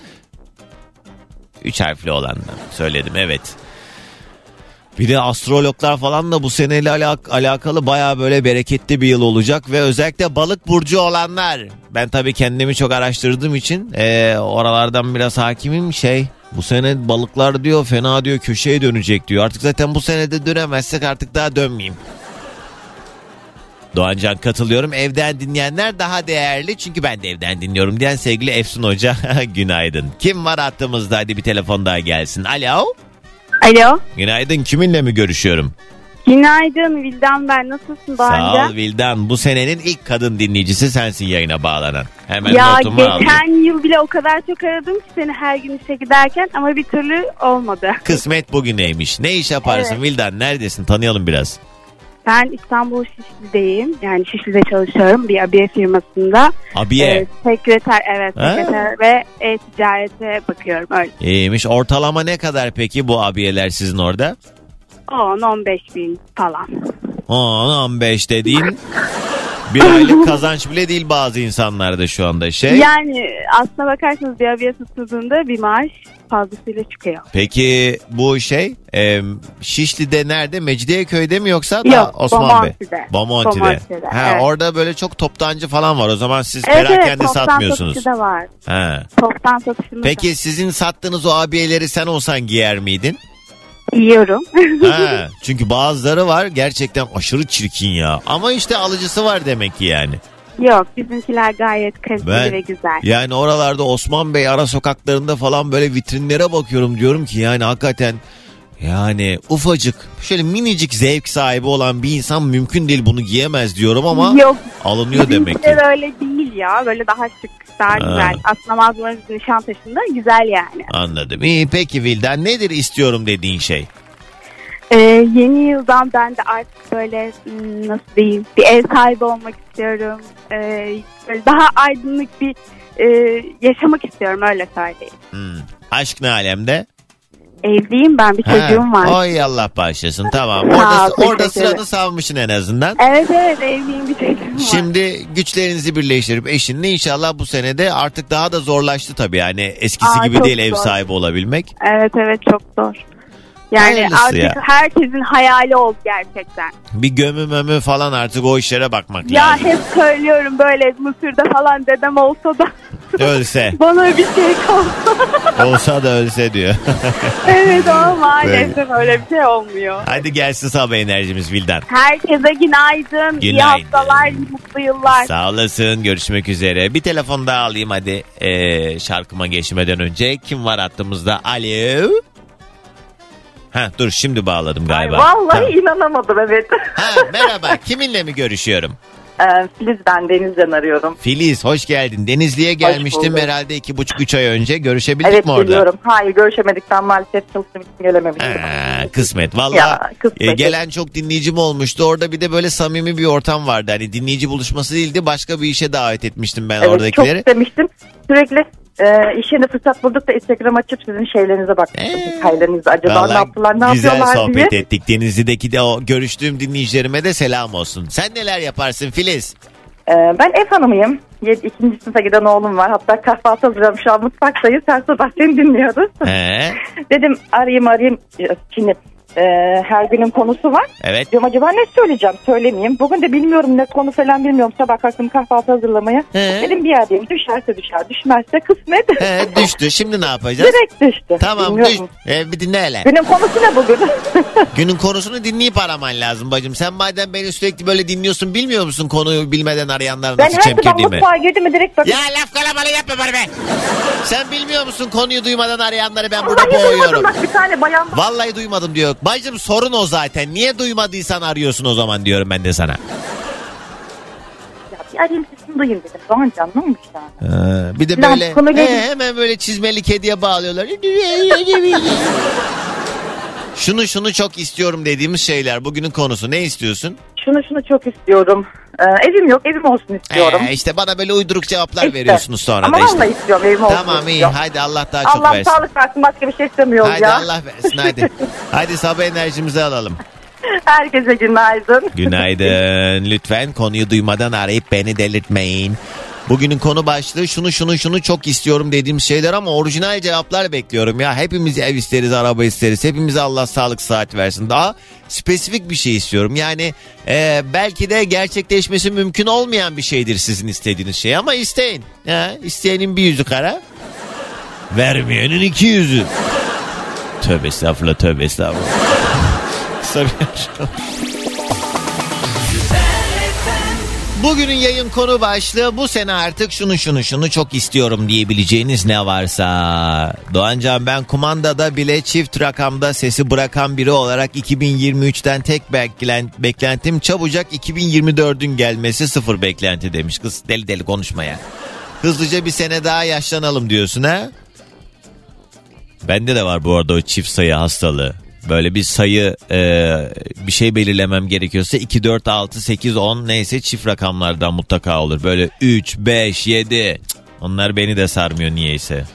üç harfli olandan söyledim evet. Bir de astrologlar falan da bu seneyle alak- alakalı baya böyle bereketli bir yıl olacak ve özellikle balık burcu olanlar. Ben tabii kendimi çok araştırdığım için e, oralardan biraz hakimim şey. Bu sene balıklar diyor fena diyor köşeye dönecek diyor. Artık zaten bu senede dönemezsek artık daha dönmeyeyim. Doğancan katılıyorum. Evden dinleyenler daha değerli çünkü ben de evden dinliyorum diyen sevgili Efsun Hoca günaydın. Kim var hattımızda hadi bir telefon daha gelsin. Alo. Alo. Günaydın kiminle mi görüşüyorum? Günaydın Vildan ben. Nasılsın daha Sağ önce? ol Vildan. Bu senenin ilk kadın dinleyicisi sensin yayına bağlanan. Hemen Ya notumu aldım. geçen yıl bile o kadar çok aradım ki seni her gün işe giderken ama bir türlü olmadı. Kısmet bugüneymiş. Ne iş yaparsın Evet. Vildan? Neredesin? Tanıyalım biraz. Ben İstanbul Şişli'deyim. Yani Şişli'de çalışıyorum bir abiye firmasında. Abiye. Ee, sekreter evet Ha? sekreter ve e-ticarete bakıyorum öyle. İyiymiş. Ortalama ne kadar peki bu abiyeler sizin orada? 10-15 bin falan. 10-15 dediğin bir aylık kazanç bile değil bazı insanlarda şu anda şey. Yani aslına bakarsanız bir abiye bir maaş fazlasıyla çıkıyor. Peki bu şey e, Şişli'de nerede? Mecidiyeköy'de mi yoksa da Yok, Osman Bey? Bomonti'de. Ha, evet. Orada böyle çok toptancı falan var. O zaman siz Evet evet perakende toptan satmıyorsunuz. da var. Ha. Toptan satışında Peki sizin sattığınız o abiyeleri sen olsan giyer miydin? Yiyorum. Ha, çünkü bazıları var gerçekten aşırı çirkin ya. Ama işte alıcısı var demek ki yani. Yok bizimkiler gayet kaliteli Ben- ve güzel. Yani oralarda Osman Bey ara sokaklarında falan böyle vitrinlere bakıyorum diyorum ki yani hakikaten yani ufacık şöyle minicik zevk sahibi olan bir insan mümkün değil bunu giyemez diyorum ama Yok alınıyor demek ki. bizimkiler öyle değil ya. Böyle daha şık, daha güzel. Aslında mağazalarımız Nişantaşı'nda güzel yani. Anladım. İyi peki Vildan nedir istiyorum dediğin şey? Ee, yeni yıldan ben de artık böyle hmm, nasıl diyeyim bir ev sahibi olmak istiyorum. Ee, böyle daha aydınlık bir e, yaşamak istiyorum öyle söyleyeyim. Hmm. Aşk ne alemde? Evliyim ben bir çocuğum var. Oy Allah bağışlasın tamam. Sağ Orada, ol, orada teşekkür sıranı savmışsın en azından. Evet evet evliyim bir çocuğum var. Şimdi güçlerinizi birleştirip eşinle inşallah bu senede artık daha da zorlaştı tabii yani eskisi Aa, gibi çok değil ev zor. sahibi olabilmek. Evet evet çok zor. Yani Hayırlısı artık ya. herkesin hayali oldu gerçekten. Bir gömü mömü falan artık o işlere bakmak Ya lazım. hep söylüyorum böyle Mısır'da falan dedem olsa da Ölse bana bir şey kalsa. olsa da ölse diyor. evet ama maalesef öyle bir şey olmuyor. Hadi gelsin sabah enerjimiz Vildan. Herkese günaydın, iyi Günaydın. haftalar, iyi mutlu yıllar. Sağ olasın görüşmek üzere. Bir telefon daha alayım hadi ee, şarkıma geçmeden önce. Kim var hattımızda? Alo. Ha dur şimdi bağladım galiba. Vallahi Tamam. inanamadım evet. Ha, merhaba kiminle mi görüşüyorum? Ee, Filiz ben Deniz'den arıyorum. Filiz hoş geldin. Denizli'ye gelmiştim herhalde iki buçuk üç ay önce. Görüşebildik evet mi orada? biliyorum. Hayır görüşemedik ben maalesef çalıştığım için gelememiştim. Ha, kısmet. Valla e, gelen çok dinleyicim olmuştu. Orada bir de böyle samimi bir ortam vardı. Hani dinleyici buluşması değildi. Başka bir işe davet etmiştim ben evet, çok oradakileri. istemiştim. Sürekli e, iş yerinde fırsat bulduk da Instagram açıp sizin şeylerinize bakmıştım. Ee, Hikayelerinize acaba ne yaptılar ne güzel yapıyorlar diye. sohbet ettik. Denizli'deki de o görüştüğüm dinleyicilerime de selam olsun. Sen neler yaparsın Filiz? Ee, ben ev hanımıyım. İkinci sınıfa giden oğlum var. Hatta kahvaltı hazırlıyorum. Şu an mutfaktayız. Her sabah seni dinliyoruz. He? Dedim arayayım arayayım. Şimdi e, her günün konusu var. Evet. Diyorum acaba ne söyleyeceğim söylemeyeyim. Bugün de bilmiyorum ne konu falan bilmiyorum. Sabah kalktım kahvaltı hazırlamaya. He. Dedim bir yerdeyim düşerse düşer düşmezse kısmet. He, düştü. Şimdi ne yapacağız? Direkt düştü. Tamam düş. Bilmiyorum. E, bir dinle hele. Günün konusu ne bugün? Günün konusunu dinleyip araman lazım bacım. Sen madem beni sürekli böyle dinliyorsun bilmiyor musun konuyu bilmeden arayanlar ben nasıl her sabah çemkirdiğimi? mutfağa girdim mi direkt bakın. Ya laf kalabalığı yapma bana be. Sen bilmiyor musun konuyu duymadan arayanları ben burada Vallahi boğuyorum. bak bir tane bayan. Vallahi duymadım diyor. Bacım sorun o zaten. Niye duymadıysan arıyorsun o zaman diyorum ben de sana. Ya bir arayayım sesini duyayım dedim. Doğan canlı olmuş yani. Ee, bir de Lan böyle ilgili- hemen böyle çizmeli kediye bağlıyorlar. şunu şunu çok istiyorum dediğimiz şeyler bugünün konusu. Ne istiyorsun? Şunu şunu çok istiyorum. Ee, evim yok evim olsun istiyorum. Ee, işte bana böyle uyduruk cevaplar İşte. veriyorsunuz sonra Ama da işte. vallahi istiyorum evim olsun Tamam iyi istiyorum. hadi Allah daha çok Allah versin. sağlık versin başka bir şey istemiyoruz Hadi ya. Allah versin hadi. hadi sabah enerjimizi alalım. Herkese günaydın. Günaydın. Lütfen konuyu duymadan arayıp beni delirtmeyin. Bugünün konu başlığı şunu şunu şunu çok istiyorum dediğim şeyler ama orijinal cevaplar bekliyorum ya. Hepimiz ev isteriz, araba isteriz. Hepimize Allah sağlık saat versin. Daha spesifik bir şey istiyorum. Yani e, belki de gerçekleşmesi mümkün olmayan bir şeydir sizin istediğiniz şey ama isteyin. Ha, isteyenin bir yüzü kara. Vermeyenin iki yüzü. Tövbe estağfurullah tövbe estağfurullah. Bugünün yayın konu başlığı bu sene artık şunu şunu şunu çok istiyorum diyebileceğiniz ne varsa. Doğancan ben kumandada bile çift rakamda sesi bırakan biri olarak 2023'ten tek beklen- beklentim çabucak 2024'ün gelmesi sıfır beklenti demiş. Kız deli deli konuşmaya. Hızlıca bir sene daha yaşlanalım diyorsun ha? Bende de var bu arada o çift sayı hastalığı. Böyle bir sayı e, bir şey belirlemem gerekiyorsa 2, 4, 6, 8, 10 neyse çift rakamlardan mutlaka olur. Böyle 3, 5, 7 Cık, onlar beni de sarmıyor niyeyse.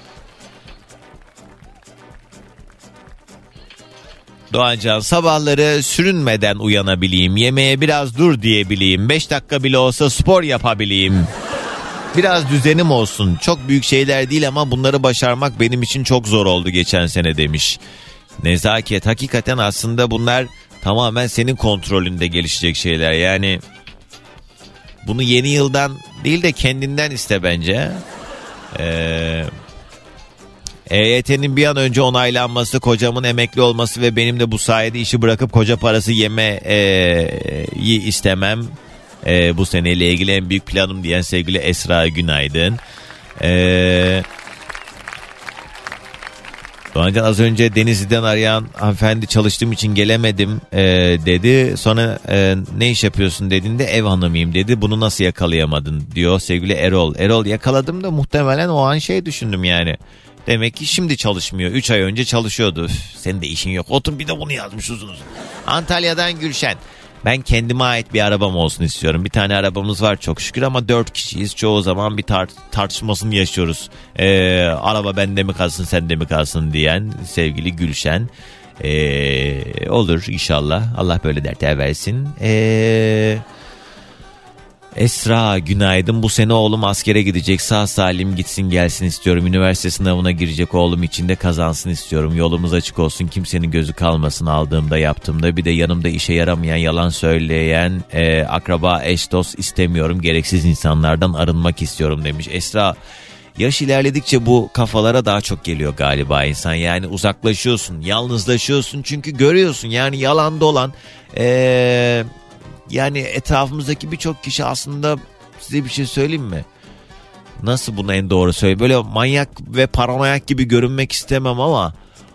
Doğancan sabahları sürünmeden uyanabileyim, yemeğe biraz dur diyebileyim, 5 dakika bile olsa spor yapabileyim. Biraz düzenim olsun. Çok büyük şeyler değil ama bunları başarmak benim için çok zor oldu geçen sene demiş. Nezaket hakikaten aslında bunlar tamamen senin kontrolünde gelişecek şeyler. Yani bunu yeni yıldan değil de kendinden iste bence. Ee, EYT'nin bir an önce onaylanması, kocamın emekli olması ve benim de bu sayede işi bırakıp koca parası yemeyi istemem. Ee, bu seneyle ilgili en büyük planım diyen sevgili Esra Günaydın. Eee... Doğancan az önce Denizli'den arayan hanımefendi çalıştığım için gelemedim e, dedi. Sonra e, ne iş yapıyorsun dediğinde ev hanımıyım dedi. Bunu nasıl yakalayamadın diyor sevgili Erol. Erol yakaladım da muhtemelen o an şey düşündüm yani. Demek ki şimdi çalışmıyor. 3 ay önce çalışıyordu. Üf, senin de işin yok. Otur bir de bunu yazmış uzun uzun. Antalya'dan Gülşen. Ben kendime ait bir arabam olsun istiyorum. Bir tane arabamız var çok şükür ama dört kişiyiz. Çoğu zaman bir tar- tartışmasını yaşıyoruz. Ee, araba bende mi kalsın sende mi kalsın diyen sevgili Gülşen. Ee, olur inşallah. Allah böyle dertler versin. Eee... Esra günaydın bu sene oğlum askere gidecek sağ salim gitsin gelsin istiyorum. Üniversite sınavına girecek oğlum için de kazansın istiyorum. Yolumuz açık olsun kimsenin gözü kalmasın aldığımda yaptığımda. Bir de yanımda işe yaramayan yalan söyleyen e, akraba eş dost istemiyorum. Gereksiz insanlardan arınmak istiyorum demiş. Esra yaş ilerledikçe bu kafalara daha çok geliyor galiba insan. Yani uzaklaşıyorsun yalnızlaşıyorsun çünkü görüyorsun yani yalan dolan... Eee yani etrafımızdaki birçok kişi aslında size bir şey söyleyeyim mi? Nasıl bunu en doğru söyleyeyim? Böyle manyak ve paranoyak gibi görünmek istemem ama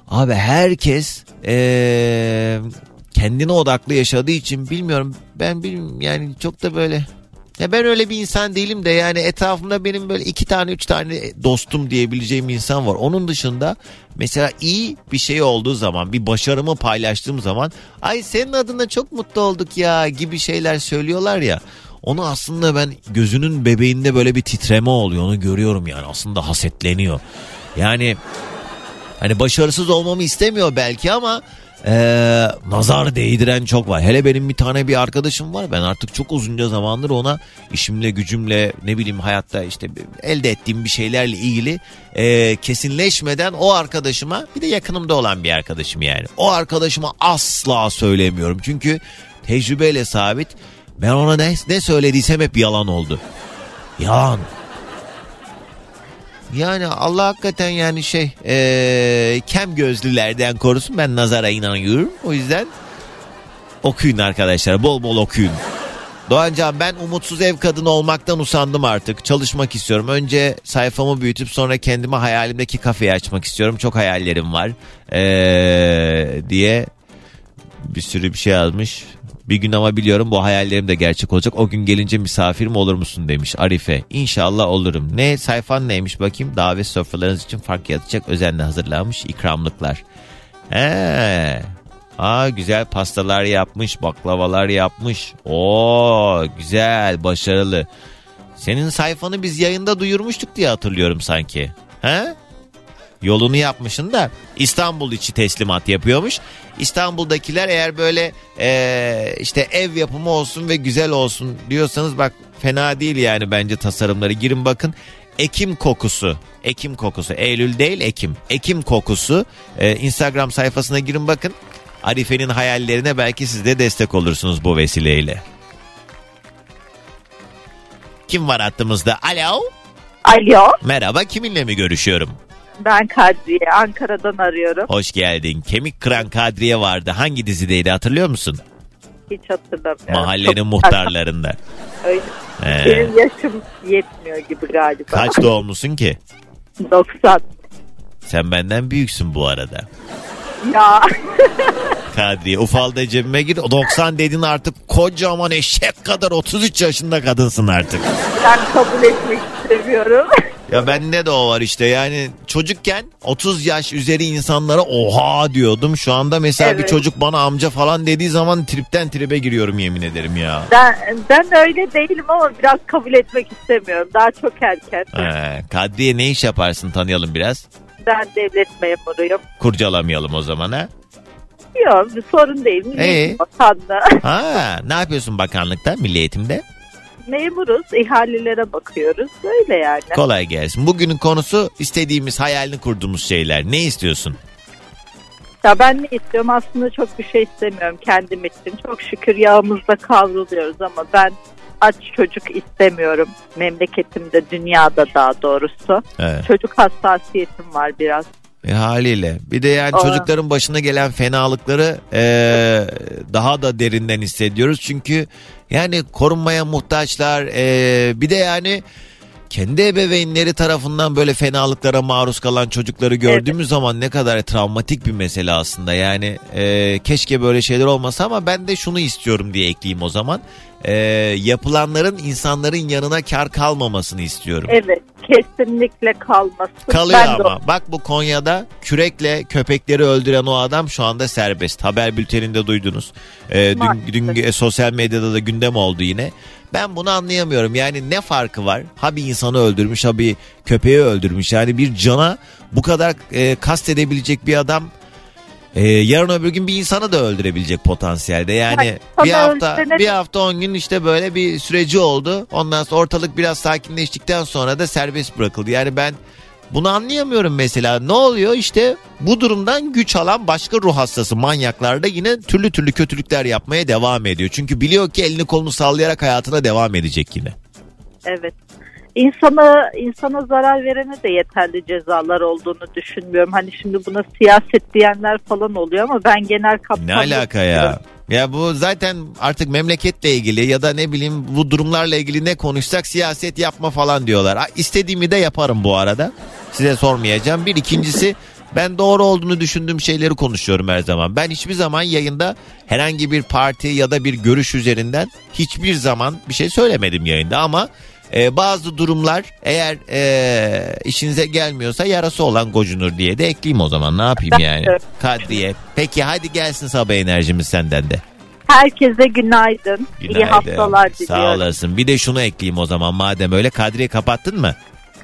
abi herkes ee, kendine odaklı yaşadığı için bilmiyorum ben bilmiyorum yani çok da böyle ya ben öyle bir insan değilim de yani etrafımda benim böyle iki tane üç tane dostum diyebileceğim insan var. Onun dışında mesela iyi bir şey olduğu zaman bir başarımı paylaştığım zaman ay senin adına çok mutlu olduk ya gibi şeyler söylüyorlar ya. Onu aslında ben gözünün bebeğinde böyle bir titreme oluyor onu görüyorum yani aslında hasetleniyor. Yani hani başarısız olmamı istemiyor belki ama e, nazar değdiren çok var. Hele benim bir tane bir arkadaşım var. Ben artık çok uzunca zamandır ona işimle gücümle ne bileyim hayatta işte elde ettiğim bir şeylerle ilgili e, kesinleşmeden o arkadaşıma bir de yakınımda olan bir arkadaşım yani. O arkadaşıma asla söylemiyorum. Çünkü tecrübeyle sabit ben ona ne, ne söylediysem hep yalan oldu. Yalan. Yani Allah hakikaten yani şey eee, kem gözlülerden korusun ben nazara inanıyorum. O yüzden okuyun arkadaşlar bol bol okuyun. Doğancan ben umutsuz ev kadını olmaktan usandım artık. Çalışmak istiyorum. Önce sayfamı büyütüp sonra kendime hayalimdeki kafeyi açmak istiyorum. Çok hayallerim var. Eee, diye bir sürü bir şey yazmış. Bir gün ama biliyorum bu hayallerim de gerçek olacak. O gün gelince misafirim olur musun demiş Arife. İnşallah olurum. Ne sayfan neymiş bakayım. Davet sofralarınız için fark yaratacak özenle hazırlanmış ikramlıklar. He. Aa güzel pastalar yapmış, baklavalar yapmış. Oo güzel, başarılı. Senin sayfanı biz yayında duyurmuştuk diye hatırlıyorum sanki. He? Yolunu yapmışsın da İstanbul içi teslimat yapıyormuş. İstanbul'dakiler eğer böyle eee, işte ev yapımı olsun ve güzel olsun diyorsanız bak fena değil yani bence tasarımları. Girin bakın Ekim kokusu. Ekim kokusu. Eylül değil Ekim. Ekim kokusu. Eee, Instagram sayfasına girin bakın. Arife'nin hayallerine belki siz de destek olursunuz bu vesileyle. Kim var hattımızda? Alo. Alo Merhaba kiminle mi görüşüyorum? Ben Kadriye Ankara'dan arıyorum. Hoş geldin. Kemik Kıran Kadriye vardı. Hangi dizideydi hatırlıyor musun? Hiç hatırlamıyorum. Mahallenin Çok- muhtarlarında. Öyle. Ee, Benim yaşım yetmiyor gibi galiba. kaç doğumlusun ki? 90. Sen benden büyüksün bu arada. Ya Kadriye ufalda cebime gir. 90 dedin artık kocaman eşek kadar 33 yaşında kadınsın artık. ben kabul etmek istemiyorum. Ya bende de o var işte yani çocukken 30 yaş üzeri insanlara oha diyordum. Şu anda mesela bir Evet. çocuk bana amca falan dediği zaman tripten tribe giriyorum yemin ederim ya. Ben, ben öyle değilim ama biraz kabul etmek istemiyorum. Daha çok erken. Ee, Kadriye ne iş yaparsın tanıyalım biraz. Ben devlet memuruyum. Kurcalamayalım o zaman ha. Yok bir sorun değil. Milli Ee? Bakanlığı. Ha, ne yapıyorsun bakanlıkta, milli eğitimde? Memuruz. ihalelere bakıyoruz. Böyle yani. Kolay gelsin. Bugünün konusu istediğimiz, hayalini kurduğumuz şeyler. Ne istiyorsun? Ya ben ne istiyorum? Aslında çok bir şey istemiyorum kendim için. Çok şükür yağımızda kavruluyoruz ama ben aç çocuk istemiyorum. Memleketimde, dünyada daha doğrusu. Evet. Çocuk hassasiyetim var biraz. E, haliyle. Bir de yani Aa. çocukların başına gelen fenalıkları e, daha da derinden hissediyoruz. Çünkü yani korunmaya muhtaçlar. e, bir de yani kendi ebeveynleri tarafından böyle fenalıklara maruz kalan çocukları gördüğümüz zaman ne kadar travmatik bir mesele aslında. Yani e, keşke böyle şeyler olmasa ama ben de şunu istiyorum diye ekleyeyim o zaman. E, yapılanların insanların yanına kar kalmamasını istiyorum. Evet kesinlikle kalmasın. Kalıyor Ben de- ama. Bak bu Konya'da kürekle köpekleri öldüren o adam şu anda serbest. Haber bülteninde duydunuz. Ee, dün, dün e, sosyal medyada da gündem oldu yine. Ben bunu anlayamıyorum. Yani ne farkı var? Ha bir insanı öldürmüş ha bir köpeği öldürmüş. Yani bir cana bu kadar e, kast edebilecek bir adam e, yarın öbür gün bir insanı da öldürebilecek potansiyelde. Yani Hayır, bir hafta öldürene- bir hafta 10 gün işte böyle bir süreci oldu. Ondan sonra ortalık biraz sakinleştikten sonra da serbest bırakıldı. Yani ben bunu anlayamıyorum mesela. Ne oluyor işte bu durumdan güç alan başka ruh hastası manyaklar da yine türlü türlü kötülükler yapmaya devam ediyor. Çünkü biliyor ki elini kolunu sallayarak hayatına devam edecek yine. Evet. İnsana insana zarar verene de yeterli cezalar olduğunu düşünmüyorum. Hani şimdi buna siyaset diyenler falan oluyor ama ben genel kapsamda Ne alaka ya? Ya bu zaten artık memleketle ilgili ya da ne bileyim bu durumlarla ilgili ne konuşsak siyaset yapma falan diyorlar. İstediğimi de yaparım bu arada. Size sormayacağım. Bir ikincisi ben doğru olduğunu düşündüğüm şeyleri konuşuyorum her zaman. Ben hiçbir zaman yayında herhangi bir parti ya da bir görüş üzerinden hiçbir zaman bir şey söylemedim yayında ama e, bazı durumlar eğer e, işinize gelmiyorsa yarası olan gocunur diye de ekleyeyim o zaman ne yapayım yani. Kadriye. Peki hadi gelsin sabah enerjimiz senden de. Herkese günaydın. İyi Günaydın. haftalar Sağ diliyorum. olasın. Bir de şunu ekleyeyim o zaman madem öyle. Kadriye kapattın mı?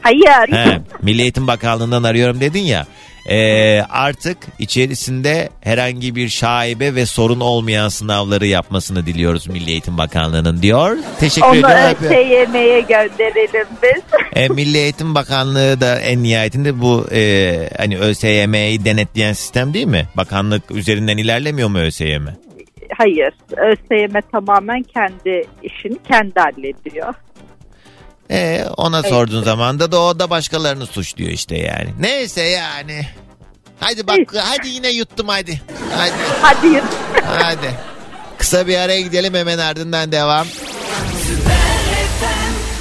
Hayır. He, Milli Eğitim Bakanlığı'ndan arıyorum dedin ya. Ee, artık içerisinde herhangi bir şaibe ve sorun olmayan sınavları yapmasını diliyoruz Milli Eğitim Bakanlığı'nın diyor. Teşekkür Onu ediyorum. ÖSYM'ye gönderelim biz. E, Milli Eğitim Bakanlığı da en nihayetinde bu e, hani ÖSYM'yi denetleyen sistem değil mi? Bakanlık üzerinden ilerlemiyor mu ÖSYM? Hayır. ÖSYM tamamen kendi işini kendi hallediyor. E, ona sorduğun zaman da, o da başkalarını suçluyor işte yani. Neyse yani. Hadi bak hadi yine yuttum hadi. Hadi Hadi hadi. Kısa bir araya gidelim hemen ardından devam.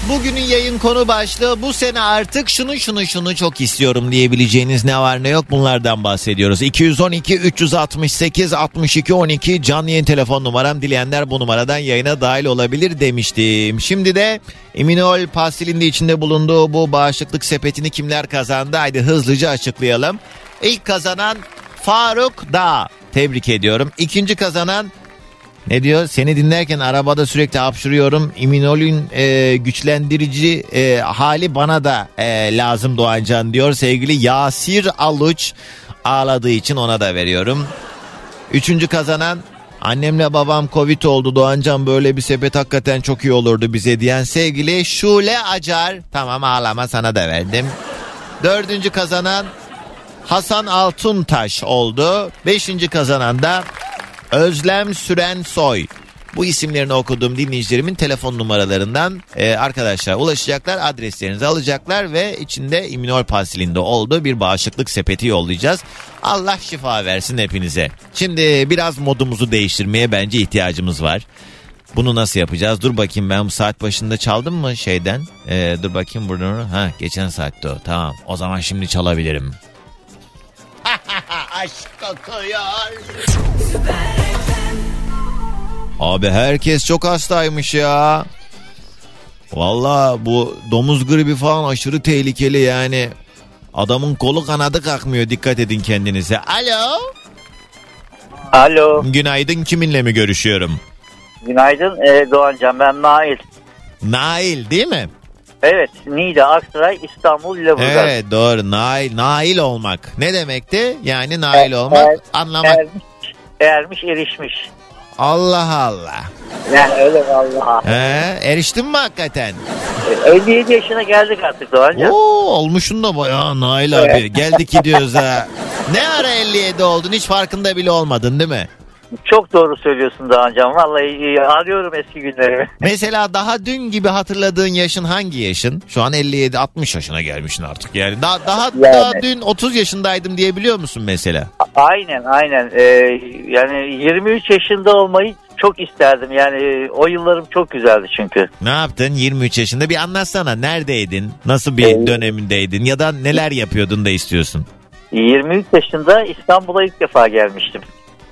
Bugünün yayın konu başlığı bu sene artık şunu şunu şunu çok istiyorum diyebileceğiniz ne var ne yok bunlardan bahsediyoruz. 212 368 62 12 canlı yayın telefon numaram dileyenler bu numaradan yayına dahil olabilir demiştim. Şimdi de Eminol pastilin de içinde bulunduğu bu bağışıklık sepetini kimler kazandı? Haydi hızlıca açıklayalım. İlk kazanan Faruk Dağ. Tebrik ediyorum. İkinci kazanan ne diyor? Seni dinlerken arabada sürekli hapşırıyorum. İminolün e, güçlendirici e, hali bana da e, lazım Doğancan diyor. Sevgili Yasir Aluç ağladığı için ona da veriyorum. Üçüncü kazanan annemle babam Covid oldu Doğancan böyle bir sepet hakikaten çok iyi olurdu bize diyen sevgili Şule Acar. Tamam ağlama sana da verdim. Dördüncü kazanan Hasan Altuntaş oldu. Beşinci kazanan da Özlem Süren Soy. Bu isimlerini okuduğum dinleyicilerimin telefon numaralarından e, arkadaşlar ulaşacaklar. Adreslerinizi alacaklar ve içinde iminol pastilinde olduğu bir bağışıklık sepeti yollayacağız. Allah şifa versin hepinize. Şimdi biraz modumuzu değiştirmeye bence ihtiyacımız var. Bunu nasıl yapacağız? Dur bakayım ben bu saat başında çaldım mı şeyden? E, dur bakayım buradan. Ha geçen saatte o. Tamam. O zaman şimdi çalabilirim. Aşk kokuyor. Abi herkes çok hastaymış ya. Valla bu domuz gribi falan aşırı tehlikeli yani. Adamın kolu kanadı kalkmıyor dikkat edin kendinize. Alo. Alo. Günaydın kiminle mi görüşüyorum? Günaydın e, Doğancan ben Nail. Nail değil mi? Evet Niğde, Aksaray, İstanbul, Lüleburgaz. Evet doğru Nail. Nail olmak. Ne demekti? Yani nail olmak Er- anlamak. Ermiş, ermiş, erişmiş. Allah Allah. Yani öyle vallahi. He, eriştin mi hakikaten? E, 57 yaşına geldik artık Doğancan. Oo olmuşsun da bayağı Nail abi. Geldik gidiyoruz ha. Ne ara 57 oldun hiç farkında bile olmadın değil mi? Çok doğru söylüyorsun Doğancan. Vallahi e, arıyorum eski günlerimi. Mesela daha dün gibi hatırladığın yaşın hangi yaşın? Şu an 57 60 yaşına gelmişsin artık yani. Daha daha, Yani. daha dün 30 yaşındaydım diyebiliyor musun mesela? Aynen aynen. E, yani 23 yaşında olmayı çok isterdim. Yani e, o yıllarım çok güzeldi çünkü. Ne yaptın 23 yaşında bir anlatsana neredeydin? Nasıl bir dönemindeydin ya da neler yapıyordun da istiyorsun? 23 yaşında İstanbul'a ilk defa gelmiştim.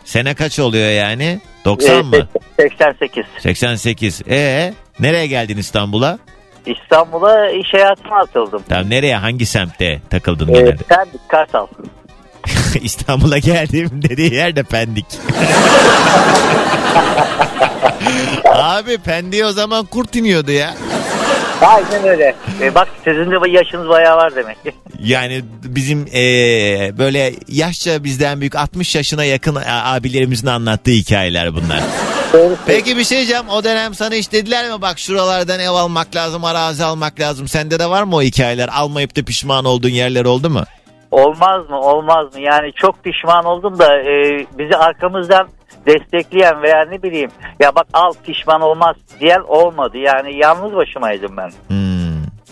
Sene kaç oluyor yani? 90 E, mı? 88. 88. E nereye geldin İstanbul'a? İstanbul'a iş hayatıma atıldım. Tamam nereye hangi semtte takıldın Ee, genelde? Pendik, Kartal. İstanbul'a geldim dediği yer de Pendik. Abi Pendik'e o zaman kurt iniyordu ya. Aynen öyle. Ee, bak sizin de yaşınız bayağı var demek ki. Yani bizim eee, böyle yaşça bizden büyük 60 yaşına yakın a- abilerimizin anlattığı hikayeler bunlar. Peki bir şey diyeceğim. O dönem sana hiç dediler mi bak şuralardan ev almak lazım, arazi almak lazım. Sende de var mı o hikayeler? Almayıp da pişman olduğun yerler oldu mu? Olmaz mı olmaz mı? Yani çok pişman oldum da e, bizi arkamızdan destekleyen veya ne bileyim ya bak al pişman olmaz diyen olmadı. Yani yalnız başımaydım ben.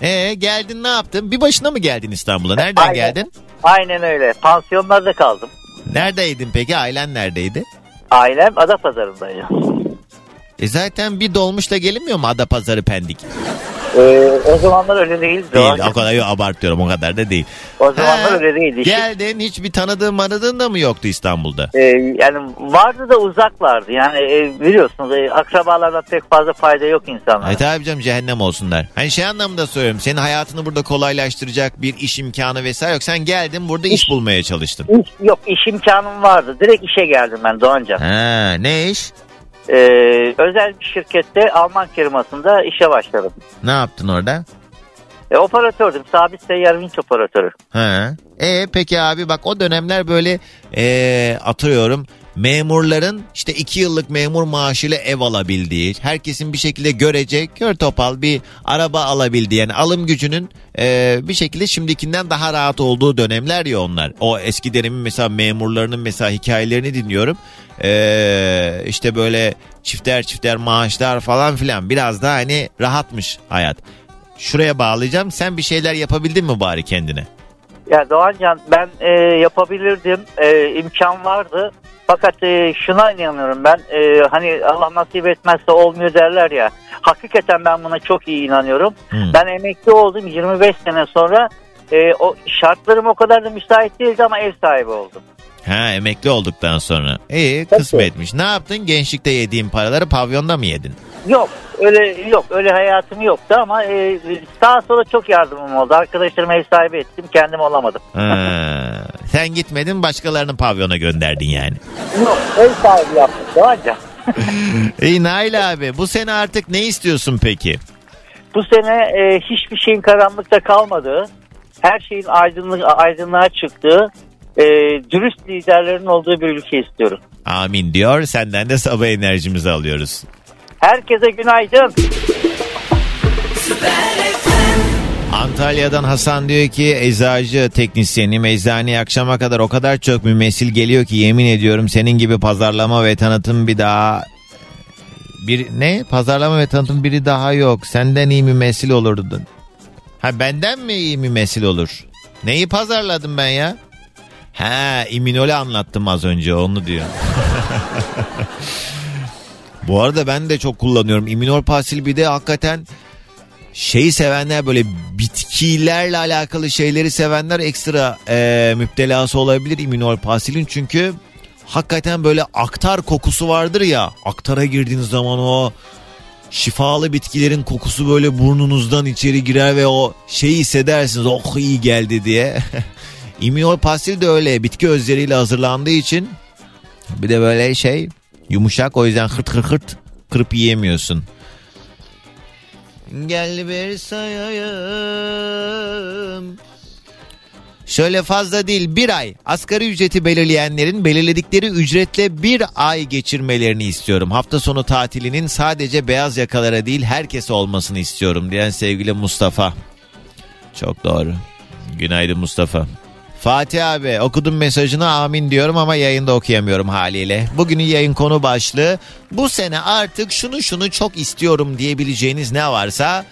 Ee geldin ne yaptın? Bir başına mı geldin İstanbul'a? Nereden Aynen. geldin? Aynen öyle. Pansiyonlarda kaldım. Neredeydin peki? Ailen neredeydi? Ailem Adapazarı'ndaydı. E zaten bir dolmuşla gelinmiyor mu Adapazarı Pendik? Ee, o zamanlar öyle değildi. Değil o kadar yok abartıyorum o kadar da değil. O zamanlar Ha, öyle değildi. Geldin hiç bir tanıdığın manıdığın da mı yoktu İstanbul'da? Ee, yani vardı da uzaklardı. Yani e, biliyorsunuz e, akrabalardan pek fazla fayda yok insanlara. Evet abi canım cehennem olsunlar. Hani şey anlamında söylüyorum. Senin hayatını burada kolaylaştıracak bir iş imkanı vesaire yok. Sen geldin burada iş bulmaya çalıştın. İş, yok iş imkanım vardı. Direkt işe geldim ben Doğancan. Ha, ne iş? Ee, özel bir şirkette Alman firmasında işe başladım. Ne yaptın orada? E, operatördüm. Sabit seyyar vinç operatörü. Ha. E peki abi bak o dönemler böyle e, atıyorum memurların işte iki yıllık memur maaşıyla ev alabildiği, herkesin bir şekilde görecek, kör topal bir araba alabildiği yani alım gücünün e, bir şekilde şimdikinden daha rahat olduğu dönemler ya onlar. O eski dönemin mesela memurlarının mesela hikayelerini dinliyorum. E, işte böyle çifter çifter maaşlar falan filan biraz daha hani rahatmış hayat. Şuraya bağlayacağım. Sen bir şeyler yapabildin mi bari kendine? Ya Doğancan ben e, yapabilirdim. E, imkan vardı. Fakat e, şuna inanıyorum ben. E, hani Allah nasip etmezse olmuyor derler ya. Hakikaten ben buna çok iyi inanıyorum. Hmm. Ben emekli oldum 25 sene sonra. E, o şartlarım o kadar da müsait değildi ama ev sahibi oldum. Ha emekli olduktan sonra. İyi kısmetmiş. Ne yaptın? Gençlikte yediğin paraları pavyonda mı yedin? Yok öyle yok öyle hayatım yoktu ama e, sağa sola çok yardımım oldu. Arkadaşlarıma ev sahibi ettim kendim olamadım. Ha, sen gitmedin başkalarını pavyona gönderdin yani. Yok ev sahibi yaptım Doğancan. İyi Nail abi bu sene artık ne istiyorsun peki? Bu sene e, hiçbir şeyin karanlıkta kalmadığı, her şeyin aydınlık, aydınlığa çıktığı, e, dürüst liderlerin olduğu bir ülke istiyorum. Amin diyor senden de sabah enerjimizi alıyoruz. Herkese günaydın. Antalya'dan Hasan diyor ki eczacı teknisyenim eczaneye akşama kadar o kadar çok mümessil geliyor ki yemin ediyorum senin gibi pazarlama ve tanıtım bir daha bir ne pazarlama ve tanıtım biri daha yok senden iyi mümessil olurdun. Ha benden mi iyi mümessil olur? Neyi pazarladım ben ya? Ha iminole anlattım az önce onu diyor. Bu arada ben de çok kullanıyorum. İminol pasil bir de hakikaten şeyi sevenler böyle bitkilerle alakalı şeyleri sevenler ekstra e, müptelası olabilir iminol pasilin çünkü hakikaten böyle aktar kokusu vardır ya aktara girdiğiniz zaman o şifalı bitkilerin kokusu böyle burnunuzdan içeri girer ve o şeyi hissedersiniz oh iyi geldi diye. İminol pasil de öyle bitki özleriyle hazırlandığı için bir de böyle şey yumuşak o yüzden hırt hırt hırt kırıp yiyemiyorsun. Gel bir sayayım. Şöyle fazla değil bir ay asgari ücreti belirleyenlerin belirledikleri ücretle bir ay geçirmelerini istiyorum. Hafta sonu tatilinin sadece beyaz yakalara değil herkese olmasını istiyorum diyen sevgili Mustafa. Çok doğru. Günaydın Mustafa. Fatih abi okudum mesajını amin diyorum ama yayında okuyamıyorum haliyle. Bugünün yayın konu başlığı bu sene artık şunu şunu çok istiyorum diyebileceğiniz ne varsa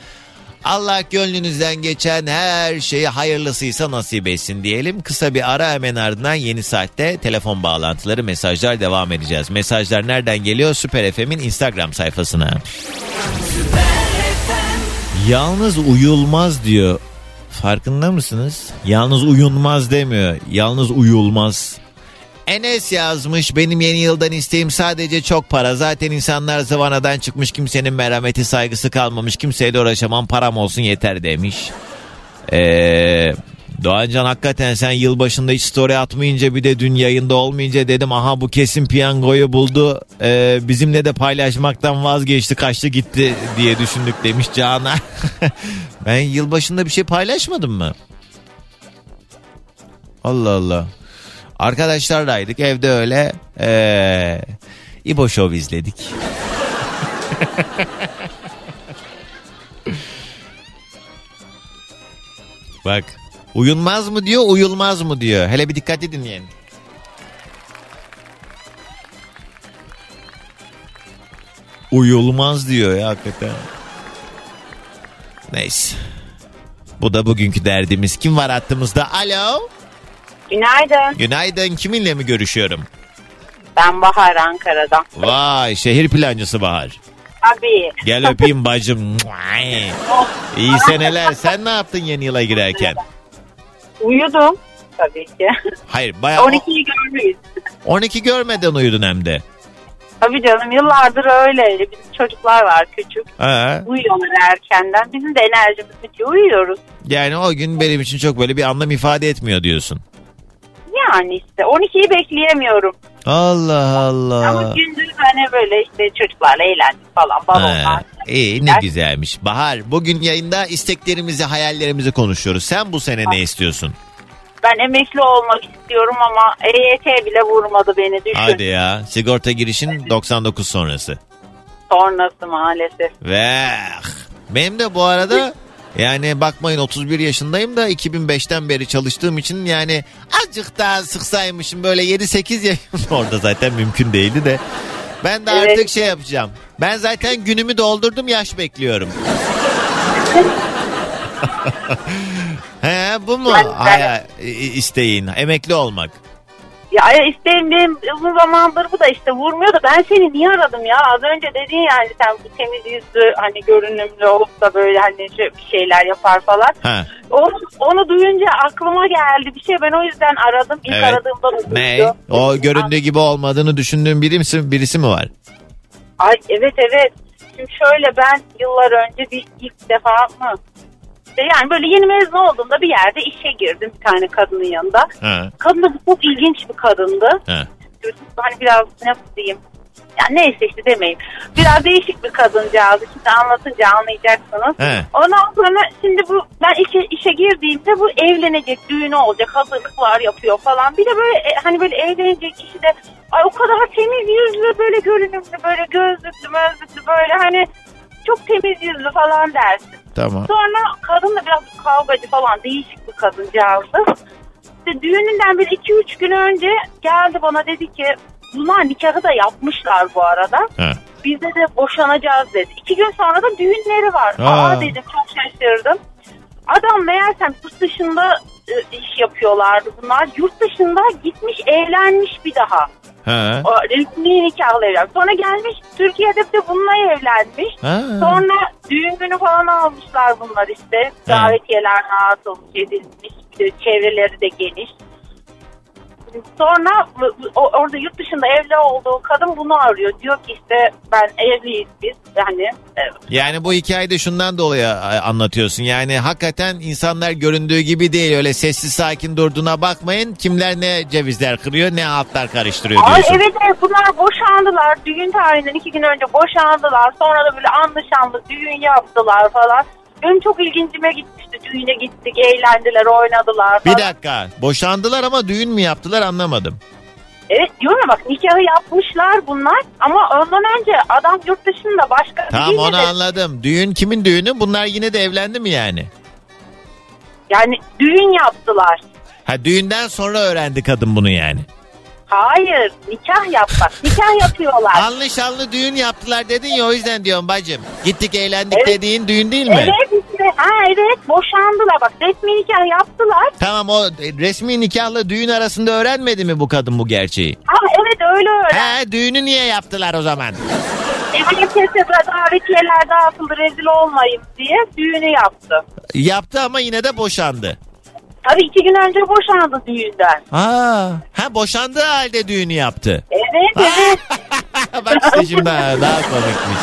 Allah gönlünüzden geçen her şeyi hayırlısıysa nasip etsin diyelim. Kısa bir ara hemen ardından yeni saatte telefon bağlantıları mesajlar devam edeceğiz. Mesajlar nereden geliyor? Süper FM'in Instagram sayfasına. Yalnız uyulmaz diyor. Farkında mısınız? Yalnız uyunmaz demiyor. Yalnız uyulmaz. Enes yazmış benim yeni yıldan isteğim sadece çok para. Zaten insanlar zıvanadan çıkmış kimsenin merhameti saygısı kalmamış. Kimseyle uğraşamam param olsun yeter demiş. Eee... Doğancan hakikaten sen yılbaşında hiç story atmayınca bir de dün yayında olmayınca dedim aha bu kesin piyangoyu buldu Ee, bizimle de paylaşmaktan vazgeçti kaçtı gitti diye düşündük demiş Canan. ben yılbaşında bir şey paylaşmadım mı? Allah Allah. Arkadaşlarlaydık evde öyle ee, İbo Show izledik. Bak uyunmaz mı diyor uyulmaz mı diyor. Hele bir dikkat edin yani. Uyulmaz diyor ya hakikaten. Neyse. Bu da bugünkü derdimiz. Kim var hattımızda? Alo. Günaydın. Günaydın. Kiminle mi görüşüyorum? Ben Bahar Ankara'dan. Vay şehir plancısı Bahar. Abi. Gel öpeyim bacım. İyi seneler. Sen ne yaptın yeni yıla girerken? Uyudum tabii ki. Hayır bayağı 12'yi görmeyiz. 12 görmeden uyudun hem de. Tabii canım yıllardır öyle. Bizim çocuklar var küçük. Ha. Uyuyorlar erkenden. Bizim de enerjimiz bitiyor. Uyuyoruz. Yani o gün benim için çok böyle bir anlam ifade etmiyor diyorsun. Yani işte 12'yi bekleyemiyorum. Allah Allah. Ama gündüz hani böyle işte çocuklarla eğlendik falan balonlar. İyi ne güzelmiş. Bahar bugün yayında isteklerimizi hayallerimizi konuşuyoruz. Sen bu sene ne istiyorsun? Ben emekli olmak istiyorum ama EYT bile vurmadı beni düşün. Hadi ya. Sigorta girişin 99 sonrası. Sonrası maalesef. Ve benim de bu arada yani bakmayın 31 yaşındayım da 2005'ten beri çalıştığım için yani azıcık daha sıksaymışım böyle 7-8 yaşım orada zaten mümkün değildi de. Ben de Evet. artık şey yapacağım. Ben zaten günümü doldurdum yaş bekliyorum. He bu mu? Ben- ben- isteğin emekli olmak. Ya isteğim benim uzun zamandır bu da işte vurmuyor da ben seni niye aradım ya? Az önce dedin yani sen bu temiz yüzlü hani görünümlü olup da böyle hani şu- bir şeyler yapar falan. Ha. Onu, onu duyunca aklıma geldi bir şey ben o yüzden aradım. İlk Evet. aradığımda da Ne? O göründüğü gibi olmadığını düşündüğün birisi, birisi mi var? Ay evet evet. Şimdi şöyle ben yıllar önce bir ilk defa mı? İşte yani böyle yeni mezun olduğumda bir yerde işe girdim bir tane kadının yanında. Ha. Kadın da çok ilginç bir kadındı. Ha. Hani biraz ne diyeyim. Yani neyse işte demeyeyim. Biraz değişik bir kadıncağızı. Şimdi anlatınca anlayacaksınız. He. Ondan sonra şimdi bu ben işe, işe girdiğimde bu evlenecek, düğünü olacak, hazırlıklar yapıyor falan. Bir de böyle e, hani böyle evlenecek kişi de ay o kadar temiz yüzlü, böyle görünümlü, böyle gözlüklü, mözlüklü böyle hani çok temiz yüzlü falan dersin. Tamam. Sonra kadın da biraz kavgacı falan değişik bir kadıncağızdı. İşte düğününden bir iki üç gün önce geldi bana dedi ki bunlar nikahı da yapmışlar bu arada. Ha. Biz de, de boşanacağız dedi. İki gün sonra da düğünleri var. Aa. Aa, dedim çok şaşırdım. Adam meğersem yurt dışında e, iş yapıyorlardı bunlar. Yurt dışında gitmiş evlenmiş bir daha. O, resmi nikahla evlenmiş. Sonra gelmiş Türkiye'de de bununla evlenmiş. Ha. Sonra düğün günü falan almışlar bunlar işte. Davetiyeler dağıtılmış edilmiş. Çevreleri de geniş. Sonra orada yurt dışında evli olduğu kadın bunu arıyor. Diyor ki işte ben evliyiz biz. Yani e, Yani bu hikayede şundan dolayı anlatıyorsun. Yani hakikaten insanlar göründüğü gibi değil. Öyle sessiz sakin durduğuna bakmayın. Kimler ne cevizler kırıyor ne altlar karıştırıyor Ay diyorsun. evet evet bunlar boşandılar. Düğün tarihinden iki gün önce boşandılar. Sonra da böyle anlı şanlı düğün yaptılar falan. Benim çok ilgincime gitmişti. Düğüne gittik, eğlendiler, oynadılar Bir falan. dakika. Boşandılar ama düğün mü yaptılar anlamadım. Evet diyorum ya bak nikahı yapmışlar bunlar. Ama ondan önce adam yurt dışında başka Tamam onu de- anladım. Düğün kimin düğünü? Bunlar yine de evlendi mi yani? Yani düğün yaptılar. Ha düğünden sonra öğrendi kadın bunu yani. Hayır nikah yapmak. Nikah yapıyorlar. Anlı şanlı düğün yaptılar dedin ya o yüzden diyorum bacım. Gittik eğlendik Evet. dediğin düğün değil mi? Evet işte ha evet boşandılar bak resmi nikah yaptılar. Tamam o resmi nikahla düğün arasında öğrenmedi mi bu kadın bu gerçeği? Ha evet öyle öyle. He düğünü niye yaptılar o zaman? Herkese davetiyeler dağıtıldı rezil olmayayım diye düğünü yaptı. Yaptı ama yine de boşandı. Tabii iki gün önce boşandı düğünden. Aa, ha boşandığı halde düğünü yaptı. Evet evet. Bak işte şimdi daha, daha komikmiş.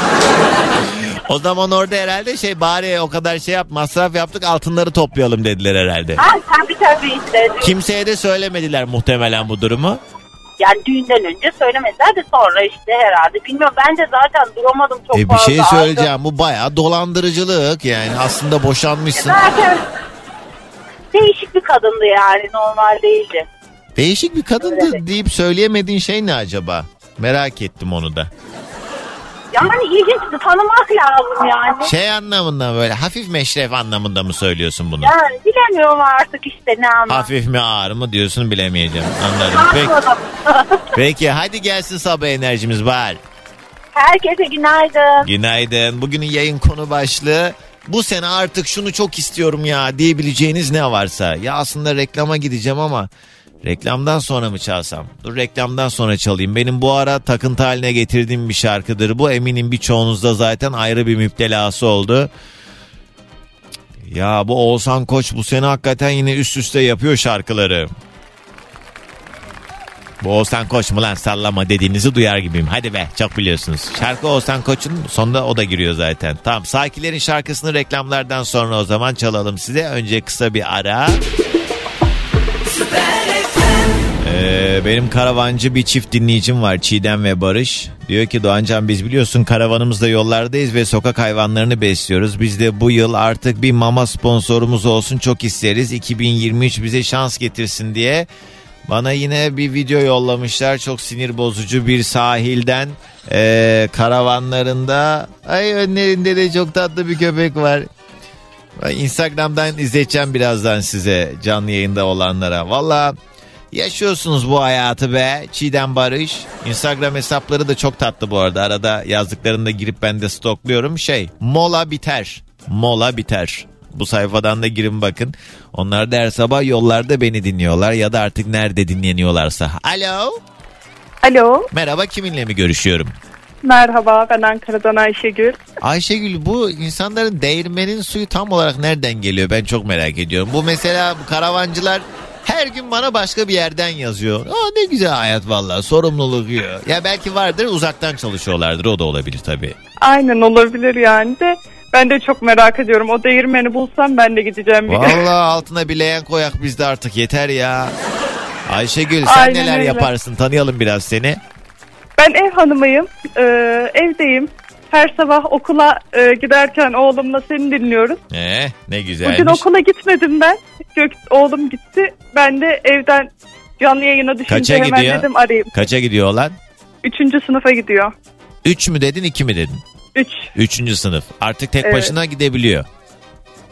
O zaman orada herhalde şey bari o kadar şey yap masraf yaptık altınları toplayalım dediler herhalde. ha tabii tabii işte. Kimseye de söylemediler muhtemelen bu durumu. Yani düğünden önce söylemediler de sonra işte herhalde. Bilmiyorum ben de zaten duramadım çok E bir fazla. şey söyleyeceğim bu bayağı dolandırıcılık yani aslında boşanmışsın. Zaten değişik bir kadındı yani normal değildi. Değişik bir kadındı deyip söyleyemediğin şey ne acaba? Merak ettim onu da. Yani ilginçti tanımak lazım yani. Şey anlamında böyle hafif meşref anlamında mı söylüyorsun bunu? Yani bilemiyorum artık işte ne anlam. Hafif mi ağır mı diyorsun bilemeyeceğim. Anladım. Peki, peki hadi gelsin sabah enerjimiz var. Herkese günaydın. Günaydın. Bugünün yayın konu başlığı bu sene artık şunu çok istiyorum ya diyebileceğiniz ne varsa. Ya aslında reklama gideceğim ama reklamdan sonra mı çalsam? Dur reklamdan sonra çalayım. Benim bu ara takıntı haline getirdiğim bir şarkıdır. Bu eminim birçoğunuzda zaten ayrı bir müptelası oldu. Ya bu Oğuzhan Koç bu sene hakikaten yine üst üste yapıyor şarkıları. Bu Oğuzhan Koç mu lan sallama dediğinizi duyar gibiyim. Hadi be çok biliyorsunuz. Şarkı Oğuzhan Koç'un sonunda o da giriyor zaten. Tamam Sakilerin şarkısını reklamlardan sonra o zaman çalalım size. Önce kısa bir ara. Ee, benim karavancı bir çift dinleyicim var Çiğdem ve Barış. Diyor ki Doğancan biz biliyorsun karavanımızda yollardayız ve sokak hayvanlarını besliyoruz. Biz de bu yıl artık bir mama sponsorumuz olsun çok isteriz. 2023 bize şans getirsin diye. Bana yine bir video yollamışlar çok sinir bozucu bir sahilden ee, karavanlarında. Ay önlerinde de çok tatlı bir köpek var. Instagram'dan izleyeceğim birazdan size canlı yayında olanlara. Valla yaşıyorsunuz bu hayatı be Çiğdem Barış. Instagram hesapları da çok tatlı bu arada. Arada yazdıklarını da girip ben de stokluyorum. Şey mola biter. Mola biter. Bu sayfadan da girin bakın. Onlar da her sabah yollarda beni dinliyorlar ya da artık nerede dinleniyorlarsa. Alo. Alo. Merhaba kiminle mi görüşüyorum? Merhaba ben Ankara'dan Ayşegül. Ayşegül bu insanların değirmenin suyu tam olarak nereden geliyor ben çok merak ediyorum. Bu mesela bu karavancılar her gün bana başka bir yerden yazıyor. Aa ne güzel hayat vallahi sorumluluk yiyor. Ya belki vardır uzaktan çalışıyorlardır o da olabilir tabii. Aynen olabilir yani de ben de çok merak ediyorum. O değirmeni bulsam ben de gideceğim bir gün. Vallahi altına bir leğen koyak bizde artık yeter ya. Ayşegül sen Aynen neler öyle. yaparsın tanıyalım biraz seni. Ben ev hanımıyım. Ee, evdeyim. Her sabah okula e, giderken oğlumla seni dinliyoruz. Ee, ne güzelmiş. Bugün okula gitmedim ben. Gök, oğlum gitti. Ben de evden canlı yayına düşünce Kaça hemen gidiyor? dedim arayayım. Kaça gidiyor olan? Üçüncü sınıfa gidiyor. 3 mü dedin 2 mi dedin? Üç. Üçüncü sınıf. Artık tek Evet. başına gidebiliyor.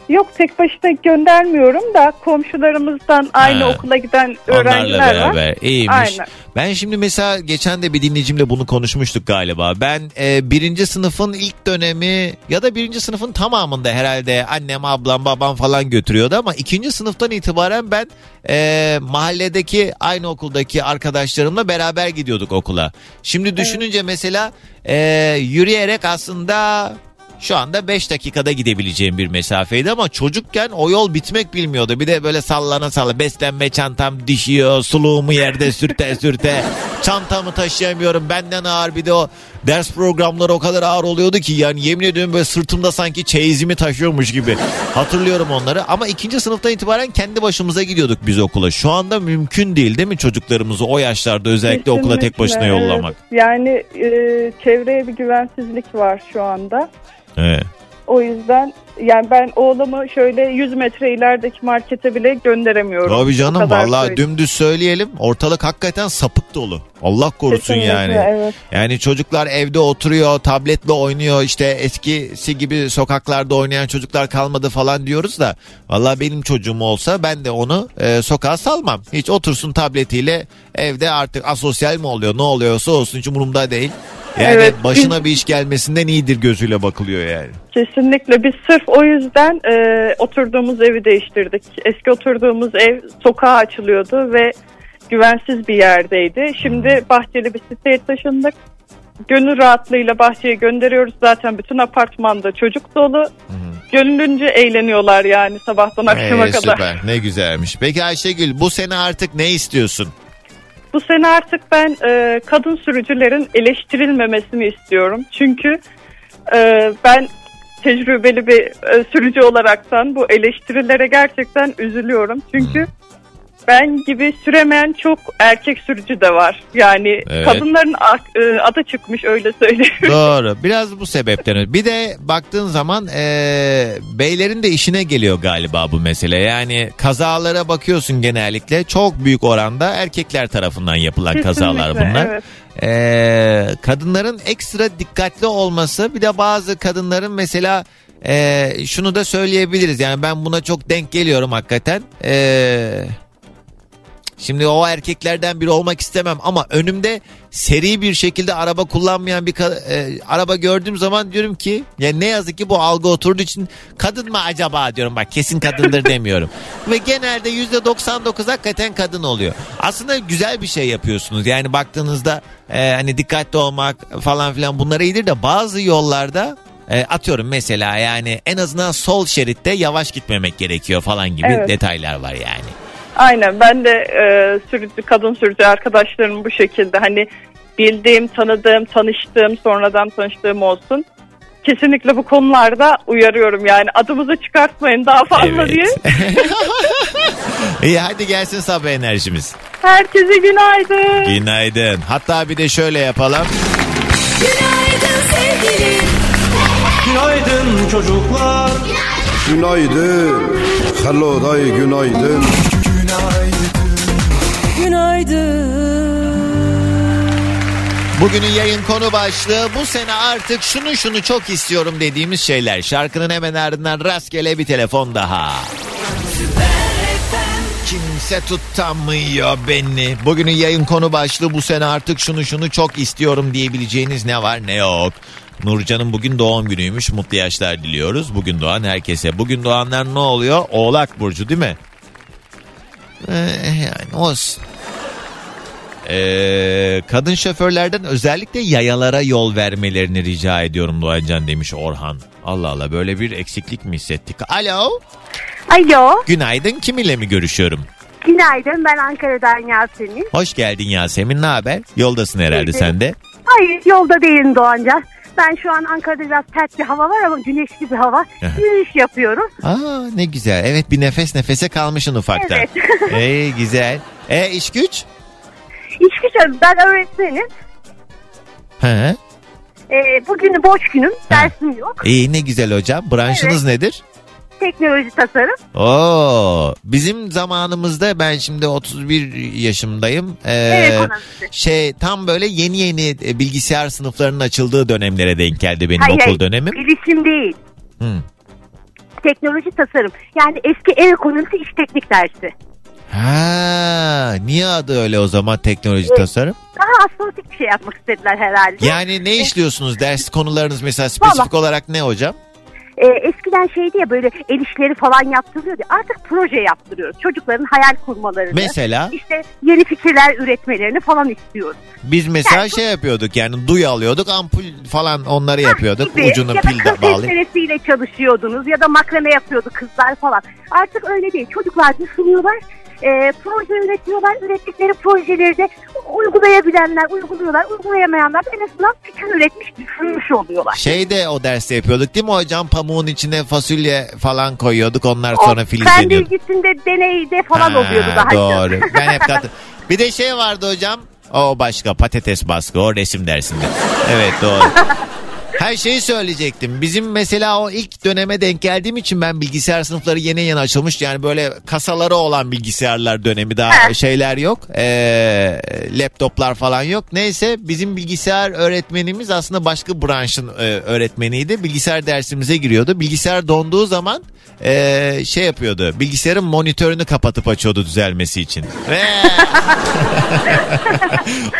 Yok tek başına göndermiyorum da komşularımızdan aynı Ha. okula giden Onlarla öğrenciler var. beraber. İyiymiş. Aynen. Ben şimdi mesela geçen de bir dinleyicimle bunu konuşmuştuk galiba. Ben e, birinci sınıfın ilk dönemi ya da birinci sınıfın tamamında herhalde annem, ablam, babam falan götürüyordu ama ikinci sınıftan itibaren ben e, mahalledeki aynı okuldaki arkadaşlarımla beraber gidiyorduk okula. Şimdi düşününce mesela e, yürüyerek aslında şu anda 5 dakikada gidebileceğim bir mesafeydi ama çocukken o yol bitmek bilmiyordu. Bir de böyle sallana salla beslenme çantam düşüyor, suluğumu yerde sürte sürte. Çantamı taşıyamıyorum benden ağır bir de o ders programları o kadar ağır oluyordu ki yani yemin ediyorum böyle sırtımda sanki çeyizimi taşıyormuş gibi. Hatırlıyorum onları ama ikinci sınıftan itibaren kendi başımıza gidiyorduk biz okula. Şu anda mümkün değil değil mi çocuklarımızı o yaşlarda özellikle okula tek başına Kesinlikle, yollamak? Yani e, çevreye bir güvensizlik var şu anda. Evet. O yüzden yani ben oğlumu şöyle 100 metre ilerideki markete bile gönderemiyorum. Tabii canım söyleyeyim. dümdüz söyleyelim ortalık hakikaten sapık dolu. Allah korusun Kesinlikle, yani. evet. Yani çocuklar evde oturuyor tabletle oynuyor işte eskisi gibi sokaklarda oynayan çocuklar kalmadı falan diyoruz da. Vallahi benim çocuğum olsa ben de onu e, sokağa salmam. Hiç otursun tabletiyle evde artık asosyal mi oluyor ne oluyorsa olsun hiç umurumda değil. Yani Evet, başına bir iş gelmesinden iyidir gözüyle bakılıyor yani. Kesinlikle biz sırf o yüzden e, oturduğumuz evi değiştirdik. Eski oturduğumuz ev sokağa açılıyordu ve güvensiz bir yerdeydi. Şimdi bahçeli bir siteye taşındık. Gönül rahatlığıyla bahçeye gönderiyoruz. Zaten bütün apartmanda çocuk dolu. Gönlünce eğleniyorlar yani sabahtan akşama Ee, kadar. süper ne güzelmiş. Peki Ayşegül bu sene artık ne istiyorsun? Bu sene artık ben e, kadın sürücülerin eleştirilmemesini istiyorum. Çünkü e, ben tecrübeli bir e, sürücü olaraktan bu eleştirilere gerçekten üzülüyorum. Çünkü ben gibi süremeyen çok erkek sürücü de var. Yani Evet. kadınların e, adı çıkmış öyle söyleyeyim. Doğru. Biraz bu sebepten. Bir de baktığın zaman eee, beylerin de işine geliyor galiba bu mesele. Yani kazalara bakıyorsun genellikle çok büyük oranda erkekler tarafından yapılan kazalar Kesinlikle, bunlar. evet. Eee, kadınların ekstra dikkatli olması bir de bazı kadınların mesela eee, şunu da söyleyebiliriz. Yani ben buna çok denk geliyorum hakikaten. Eee Şimdi o erkeklerden biri olmak istemem ama önümde seri bir şekilde araba kullanmayan bir e, araba gördüğüm zaman diyorum ki ya ne yazık ki bu algı oturduğu için kadın mı acaba diyorum bak kesin kadındır demiyorum. Ve genelde %99 hakikaten kadın oluyor. Aslında güzel bir şey yapıyorsunuz yani baktığınızda e, hani dikkatli olmak falan filan bunlar iyidir de bazı yollarda e, atıyorum mesela yani en azından sol şeritte yavaş gitmemek gerekiyor falan gibi Evet. detaylar var yani. Aynen ben de e, sürücü kadın sürücü arkadaşlarım bu şekilde hani bildiğim, tanıdığım, tanıştığım, sonradan tanıştığım olsun. Kesinlikle bu konularda uyarıyorum yani adımızı çıkartmayın daha fazla Evet. diye. İyi hadi gelsin sabah enerjimiz. Herkese günaydın. Günaydın. Hatta bir de şöyle yapalım. Günaydın sevgilim. Günaydın çocuklar. Günaydın. Hello day günaydın. Bugünün yayın konu başlığı bu sene artık şunu şunu çok istiyorum dediğimiz şeyler. Şarkının hemen ardından rastgele bir telefon daha. Kimse tutamıyor beni. Bugünün yayın konu başlığı bu sene artık şunu şunu çok istiyorum diyebileceğiniz ne var ne yok. Nurcan'ın bugün doğum günüymüş. Mutlu yaşlar diliyoruz. Bugün doğan herkese. Bugün doğanlar ne oluyor? Oğlak Burcu değil mi? Ee, yani olsun. Ee, kadın şoförlerden özellikle yayalara yol vermelerini rica ediyorum Doğancan demiş Orhan. Allah Allah böyle bir eksiklik mi hissettik? Alo. Alo. Günaydın kiminle mi görüşüyorum? Günaydın ben Ankara'dan Yasemin. Hoş geldin Yasemin ne haber? Yoldasın herhalde İyidir. sen de. Hayır yolda değilim Doğancan. Ben şu an Ankara'da biraz sert bir hava var ama güneşli bir hava. Yürüyüş yapıyorum. Aa ne güzel. Evet bir nefes nefese kalmışsın ufaktan. Evet. Ey güzel. E iş güç? İş gücüm ben öğretmenim. He. Ee, bugün boş günüm. Dersim yok. İyi ne güzel hocam. Branşınız nedir? Teknoloji tasarım. Oo, bizim zamanımızda ben şimdi 31 yaşımdayım. Ee, Evet, şey tam böyle yeni yeni e, bilgisayar sınıflarının açıldığı dönemlere denk geldi benim Hayır, okul hayır, dönemim. Bilişim değil. Hı. Teknoloji tasarım. Yani eski ev ekonomisi iş teknik dersi. Ha, niye adı öyle o zaman teknoloji Evet. tasarım? Daha astrolojik bir şey yapmak istediler herhalde. Yani ne işliyorsunuz ders konularınız mesela spesifik Vallahi- olarak ne hocam? Ee, eskiden şeydi ya böyle el işleri falan yaptırılıyordu. Artık proje yaptırıyoruz. Çocukların hayal kurmalarını. Mesela? işte yeni fikirler üretmelerini falan istiyoruz. Biz mesela Yani şey yapıyorduk yani duy alıyorduk ampul falan onları yapıyorduk Gibi. ucunu ya pil kız bağlayıp. çalışıyordunuz ya da makrame yapıyordu kızlar falan. Artık öyle değil. Çocuklar düşünüyorlar. E, proje üretiyorlar. Ürettikleri projeleri de uygulayabilenler uyguluyorlar. Uygulayamayanlar da en azından fikir üretmiş, düşünmüş oluyorlar. Şeyde o derste yapıyorduk değil mi hocam? Pamuğun içine fasulye falan koyuyorduk onlar O sonra filizleniyordu. bilgisinde deneyde falan Ha, oluyordu daha Doğru. çok. Ben hep katı- Bir de şey vardı hocam. O başka patates baskı o resim dersinde. Evet doğru. Her şeyi söyleyecektim. Bizim mesela o ilk döneme denk geldiğim için ben bilgisayar sınıfları yeni yeni açılmış. Yani böyle kasaları olan bilgisayarlar dönemi daha şeyler yok. Ee, laptoplar falan yok. Neyse bizim bilgisayar öğretmenimiz aslında başka branşın e, öğretmeniydi. Bilgisayar dersimize giriyordu. Bilgisayar donduğu zaman e, şey yapıyordu. Bilgisayarın monitörünü kapatıp açıyordu düzelmesi için. Ve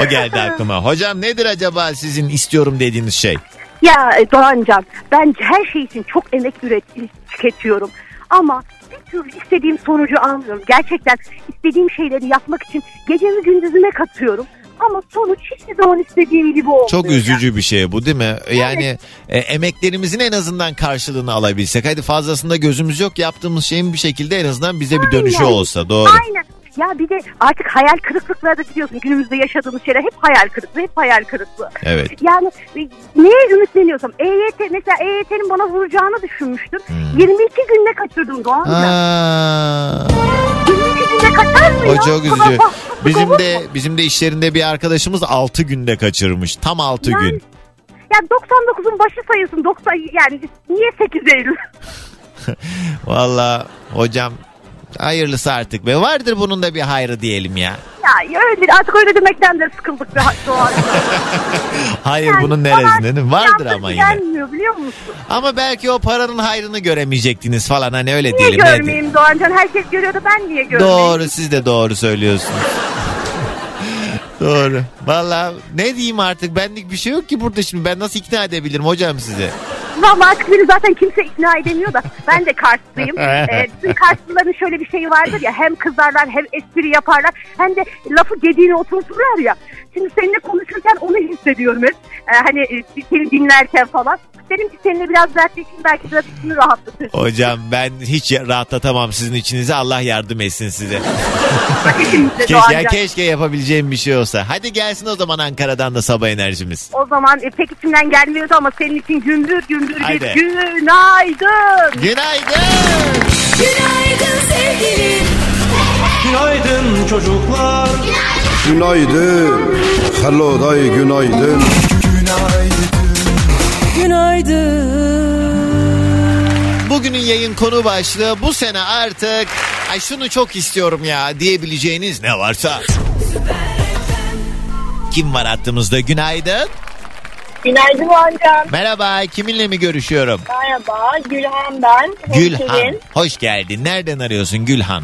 o geldi aklıma. Hocam nedir acaba sizin istiyorum dediğiniz şey? Ya e, Doğancan ben her şey için çok emek üret tüketiyorum. Ama bir türlü istediğim sonucu almıyorum. Gerçekten istediğim şeyleri yapmak için gecemi gündüzüme katıyorum. Ama sonuç hiçbir zaman istediğim gibi olmuyor. Çok üzücü bir şey bu değil mi? Yani e, emeklerimizin en azından karşılığını alabilsek. Hadi fazlasında gözümüz yok yaptığımız şeyin bir şekilde en azından bize bir dönüşü Aynen. olsa doğru. Aynen. Ya bir de artık hayal kırıklıkları da biliyorsun günümüzde yaşadığımız şeyler hep hayal kırıklığı, hep hayal kırıklığı. Evet. Yani e, neye ümitleniyorsam EYT mesela EYT'nin bana vuracağını düşünmüştüm. Hmm. 22 günde kaçırdım Doğancan. Aa, 22 günde kaçar mı o çok üzücü. Bizim de bizim de işlerinde bir arkadaşımız 6 günde kaçırmış. Tam 6 Yani- gün. Ya 99'un başı sayısın 90 yani niye 8 Eylül? Valla hocam hayırlısı artık be. Vardır bunun da bir hayrı diyelim ya. Ya öyle artık öyle demekten de sıkıldık be Doğan. Hayır Yani bunun neresinde değil mi? Vardır ama yine. Gelmiyor biliyor musun? Ama belki o paranın hayrını göremeyecektiniz falan hani öyle Niye diyelim. Ne görmeyeyim Doğancan? Herkes görüyordu ben niye görmeyeyim? Doğru siz de doğru söylüyorsunuz. Doğru. Valla ne diyeyim artık benlik bir şey yok ki burada şimdi ben nasıl ikna edebilirim hocam sizi? Valla artık beni zaten kimse ikna edemiyor da ben de Karslıyım. ee, bizim Karslıların şöyle bir şeyi vardır ya hem kızarlar hem espri yaparlar hem de lafı gediğine oturturlar ya. Şimdi seninle konuşurken onu hissediyorum hep. Ee, hani e, seni dinlerken falan. Dedim ki seninle biraz dertleşeyim belki biraz içimi rahatlatır. Hocam ben hiç rahatlatamam sizin içinizi Allah yardım etsin size. Keşke, keşke yapabileceğim bir şey olsa. Hadi gelsin o zaman Ankara'dan da sabah enerjimiz. O zaman e, pek içimden gelmiyordu ama senin için gümbür gümbür Haydi. bir günaydın. Günaydın. Günaydın sevgilim. Günaydın çocuklar. Günaydın. Hello day günaydın. Günaydın. Bugünün yayın konu başlığı bu sene artık ay şunu çok istiyorum ya diyebileceğiniz ne varsa. Kim var hattımızda? Günaydın. Günaydın hocam. Merhaba, kiminle mi görüşüyorum? Merhaba, Gülhan ben. Gülhan. Hoş geldin. Nereden arıyorsun Gülhan?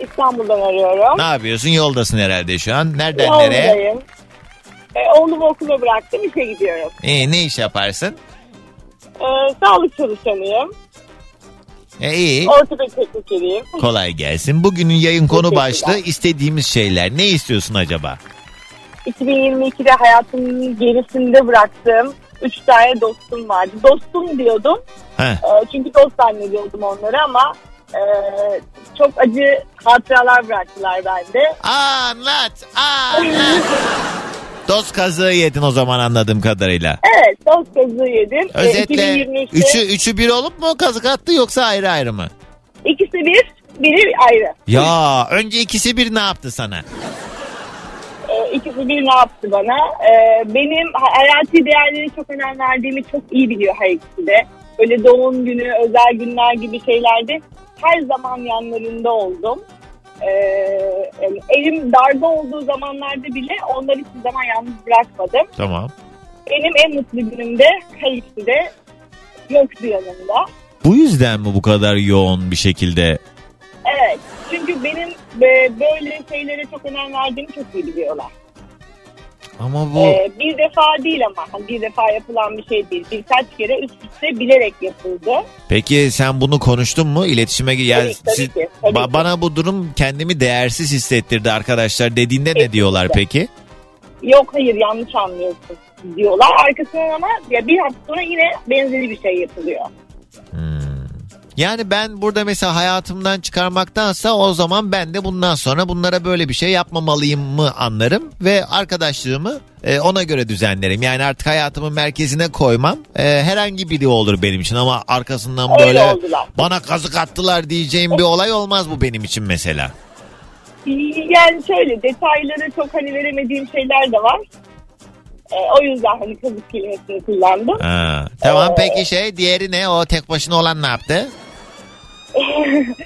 İstanbul'dan arıyorum. Ne yapıyorsun? Yoldasın herhalde şu an. Nereden nereye? Yoldayım. E, oğlumu okula bıraktım, işe gidiyorum. Ee, ne iş yaparsın? E, sağlık çalışanıyım. E, iyi. Ortoped teknikeriyim. Kolay gelsin. Bugünün yayın konu başlığı istediğimiz şeyler. Ne istiyorsun acaba? 2022'de hayatımın gerisinde bıraktığım 3 tane dostum vardı. Dostum diyordum. Heh. E, çünkü dost zannediyordum onları ama e, çok acı hatıralar bıraktılar bende. Anlat, anlat. Dost kazığı yedin o zaman anladığım kadarıyla. Evet, dost kazığı yedim. E, Özetle 2023'te üçü, üçü bir olup mu kazık attı yoksa ayrı ayrı mı? İkisi bir, biri ayrı. Ya önce ikisi bir ne yaptı sana? Ee, ikisi bir ne yaptı bana? Ee, benim ha- hayati değerleri çok önem verdiğimi çok iyi biliyor her ikisi de. Böyle doğum günü, özel günler gibi şeylerde her zaman yanlarında oldum. Ee, yani elim darda olduğu zamanlarda bile onları hiçbir zaman yalnız bırakmadım. Tamam. Benim en mutlu günümde ikisi de yoktu yanımda. Bu yüzden mi bu kadar yoğun bir şekilde? Evet. Çünkü benim e, böyle şeylere çok önem verdiğimi çok iyi biliyorlar. Ama bu Ee, bir defa değil ama hani bir defa yapılan bir şey değil. Birkaç kere üst üste bilerek yapıldı. peki sen bunu konuştun mu? İletişime yani Tabii, tabii siz- ki, tabii ba- ki. bana bu durum kendimi değersiz hissettirdi arkadaşlar dediğinde ne diyorlar peki? Yok hayır yanlış anlıyorsun diyorlar. Arkasından ama ya bir hafta sonra yine benzeri bir şey yapılıyor. Yani ben burada mesela hayatımdan çıkarmaktansa o zaman ben de bundan sonra bunlara böyle bir şey yapmamalıyım mı anlarım ve arkadaşlığımı e, ona göre düzenlerim. Yani artık hayatımın merkezine koymam. E, herhangi biri olur benim için ama arkasından Öyle böyle oldular. bana kazık attılar diyeceğim bir olay olmaz bu benim için mesela. Yani şöyle detayları çok hani veremediğim şeyler de var. Ee, o yüzden hani kazık kelimesini kullandım. Ha, tamam peki şey diğeri ne o tek başına olan ne yaptı?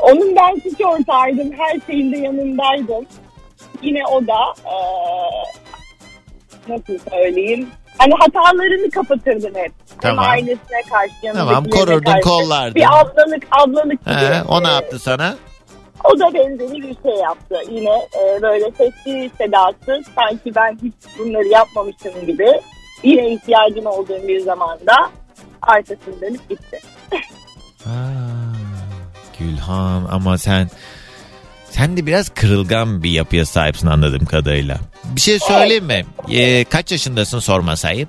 Onun ben suç ortağıydım. Her şeyinde yanındaydım. Yine o da eee, nasıl söyleyeyim? Hani hatalarını kapatırdım hep. Tamam. Hem ailesine karşı Tamam, korurdun, karşı. kollardın. Bir ablalık, ablalık gibi. He, o ne yaptı sana? O da benzeri bir şey yaptı. Yine eee, böyle sessiz sedasız sanki ben hiç bunları yapmamışım gibi. Yine ihtiyacım olduğum bir zamanda arkasını dönüp gitti. Gülhan ama sen sen de biraz kırılgan bir yapıya sahipsin anladığım kadarıyla. Bir şey söyleyeyim mi? Ee, kaç yaşındasın sorma sahip?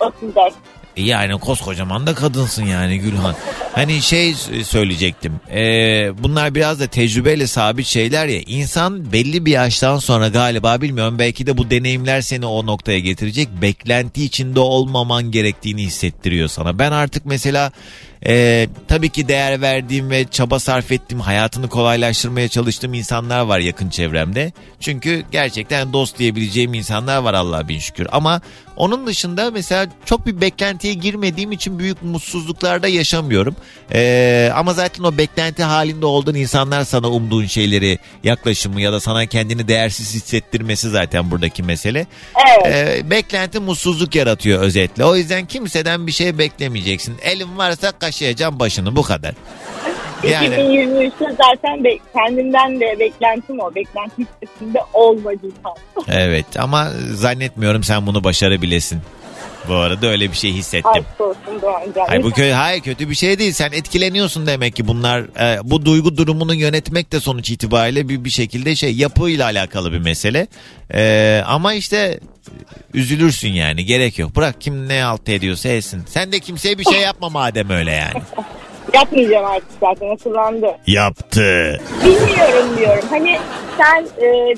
34. Yani koskocaman da kadınsın yani Gülhan. Hani şey söyleyecektim. Ee, bunlar biraz da tecrübeyle sabit şeyler ya. İnsan belli bir yaştan sonra galiba bilmiyorum belki de bu deneyimler seni o noktaya getirecek. Beklenti içinde olmaman gerektiğini hissettiriyor sana. Ben artık mesela e, tabii ki değer verdiğim ve çaba sarf ettiğim hayatını kolaylaştırmaya çalıştığım insanlar var yakın çevremde. Çünkü gerçekten dost diyebileceğim insanlar var Allah'a bin şükür. Ama onun dışında mesela çok bir beklentiye girmediğim için büyük mutsuzluklarda yaşamıyorum. Ee, ama zaten o beklenti halinde olduğun insanlar sana umduğun şeyleri yaklaşımı ya da sana kendini değersiz hissettirmesi zaten buradaki mesele. Evet. Ee, beklenti mutsuzluk yaratıyor özetle. O yüzden kimseden bir şey beklemeyeceksin. Elin varsa kaşıyacağım başını bu kadar. Yani 2023'te zaten be- kendimden de beklentim o. Beklenti listesinde olmadı evet ama zannetmiyorum sen bunu başarabilesin. Bu arada öyle bir şey hissettim. Aşk olsun. Hayır bu kö hayır kötü bir şey değil. Sen etkileniyorsun demek ki bunlar e, bu duygu durumunu yönetmek de sonuç itibariyle bir bir şekilde şey yapıyla alakalı bir mesele. E, ama işte üzülürsün yani gerek yok. Bırak kim ne alt ediyorsa etsin. Sen de kimseye bir şey yapma madem öyle yani. Yapmayacağım artık zaten hatırlandı. Yaptı. Bilmiyorum diyorum. Hani sen e,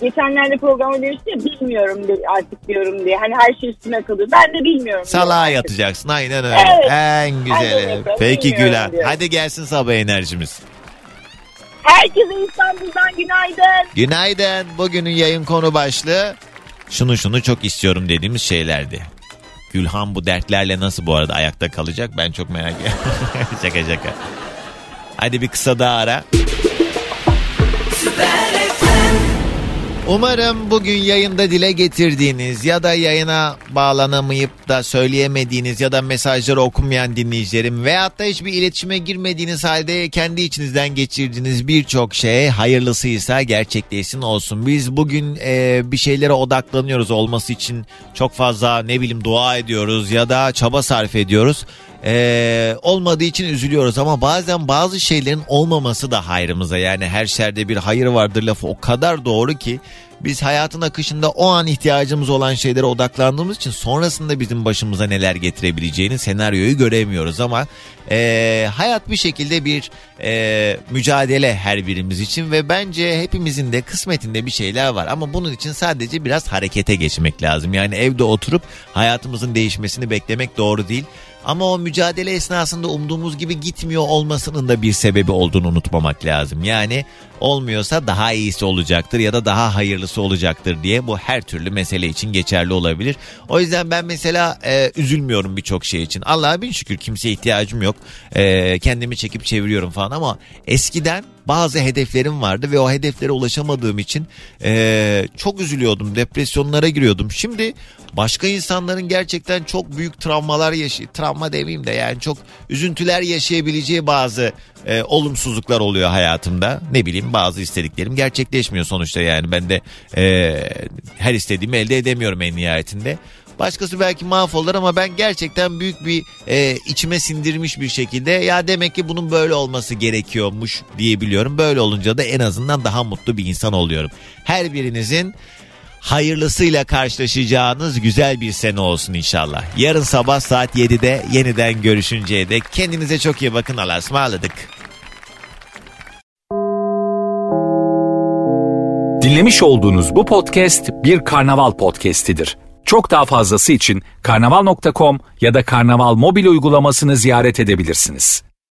geçenlerde programda demiştin ya bilmiyorum de, artık diyorum diye. Hani her şey üstüne kalıyor. Ben de bilmiyorum. Salağa yatacaksın aynen öyle. Evet. En güzeli. Aynen öyle. Peki Gülen. diyorum. Hadi gelsin sabah enerjimiz. Herkese İstanbul'dan günaydın. Günaydın. Bugünün yayın konu başlığı şunu şunu çok istiyorum dediğimiz şeylerdi. Gülhan bu dertlerle nasıl bu arada ayakta kalacak ben çok merak ediyorum. şaka şaka. Hadi bir kısa daha ara. Umarım bugün yayında dile getirdiğiniz ya da yayına bağlanamayıp da söyleyemediğiniz ya da mesajları okumayan dinleyicilerim veyahut da hiçbir iletişime girmediğiniz halde kendi içinizden geçirdiğiniz birçok şey hayırlısıysa gerçekleşsin olsun. Biz bugün e, bir şeylere odaklanıyoruz olması için çok fazla ne bileyim dua ediyoruz ya da çaba sarf ediyoruz. Ee, olmadığı için üzülüyoruz ama bazen bazı şeylerin olmaması da hayrımıza yani her şerde bir hayır vardır lafı o kadar doğru ki biz hayatın akışında o an ihtiyacımız olan şeylere odaklandığımız için sonrasında bizim başımıza neler getirebileceğini senaryoyu göremiyoruz ama e, hayat bir şekilde bir e, mücadele her birimiz için ve bence hepimizin de kısmetinde bir şeyler var ama bunun için sadece biraz harekete geçmek lazım yani evde oturup hayatımızın değişmesini beklemek doğru değil. Ama o mücadele esnasında umduğumuz gibi gitmiyor olmasının da bir sebebi olduğunu unutmamak lazım. Yani olmuyorsa daha iyisi olacaktır ya da daha hayırlısı olacaktır diye bu her türlü mesele için geçerli olabilir. O yüzden ben mesela e, üzülmüyorum birçok şey için. Allah'a bin şükür kimseye ihtiyacım yok. E, kendimi çekip çeviriyorum falan ama eskiden bazı hedeflerim vardı ve o hedeflere ulaşamadığım için e, çok üzülüyordum. Depresyonlara giriyordum. Şimdi başka insanların gerçekten çok büyük travmalar yaşay travma demeyeyim de yani çok üzüntüler yaşayabileceği bazı e, olumsuzluklar oluyor hayatımda. Ne bileyim bazı istediklerim gerçekleşmiyor sonuçta yani ben de e, her istediğimi elde edemiyorum en nihayetinde. Başkası belki mahvolur ama ben gerçekten büyük bir e, içime sindirmiş bir şekilde ya demek ki bunun böyle olması gerekiyormuş diyebiliyorum. Böyle olunca da en azından daha mutlu bir insan oluyorum. Her birinizin hayırlısıyla karşılaşacağınız güzel bir sene olsun inşallah. Yarın sabah saat 7'de yeniden görüşünceye dek kendinize çok iyi bakın. Allah'a ısmarladık. Dinlemiş olduğunuz bu podcast bir karnaval podcastidir. Çok daha fazlası için karnaval.com ya da karnaval mobil uygulamasını ziyaret edebilirsiniz.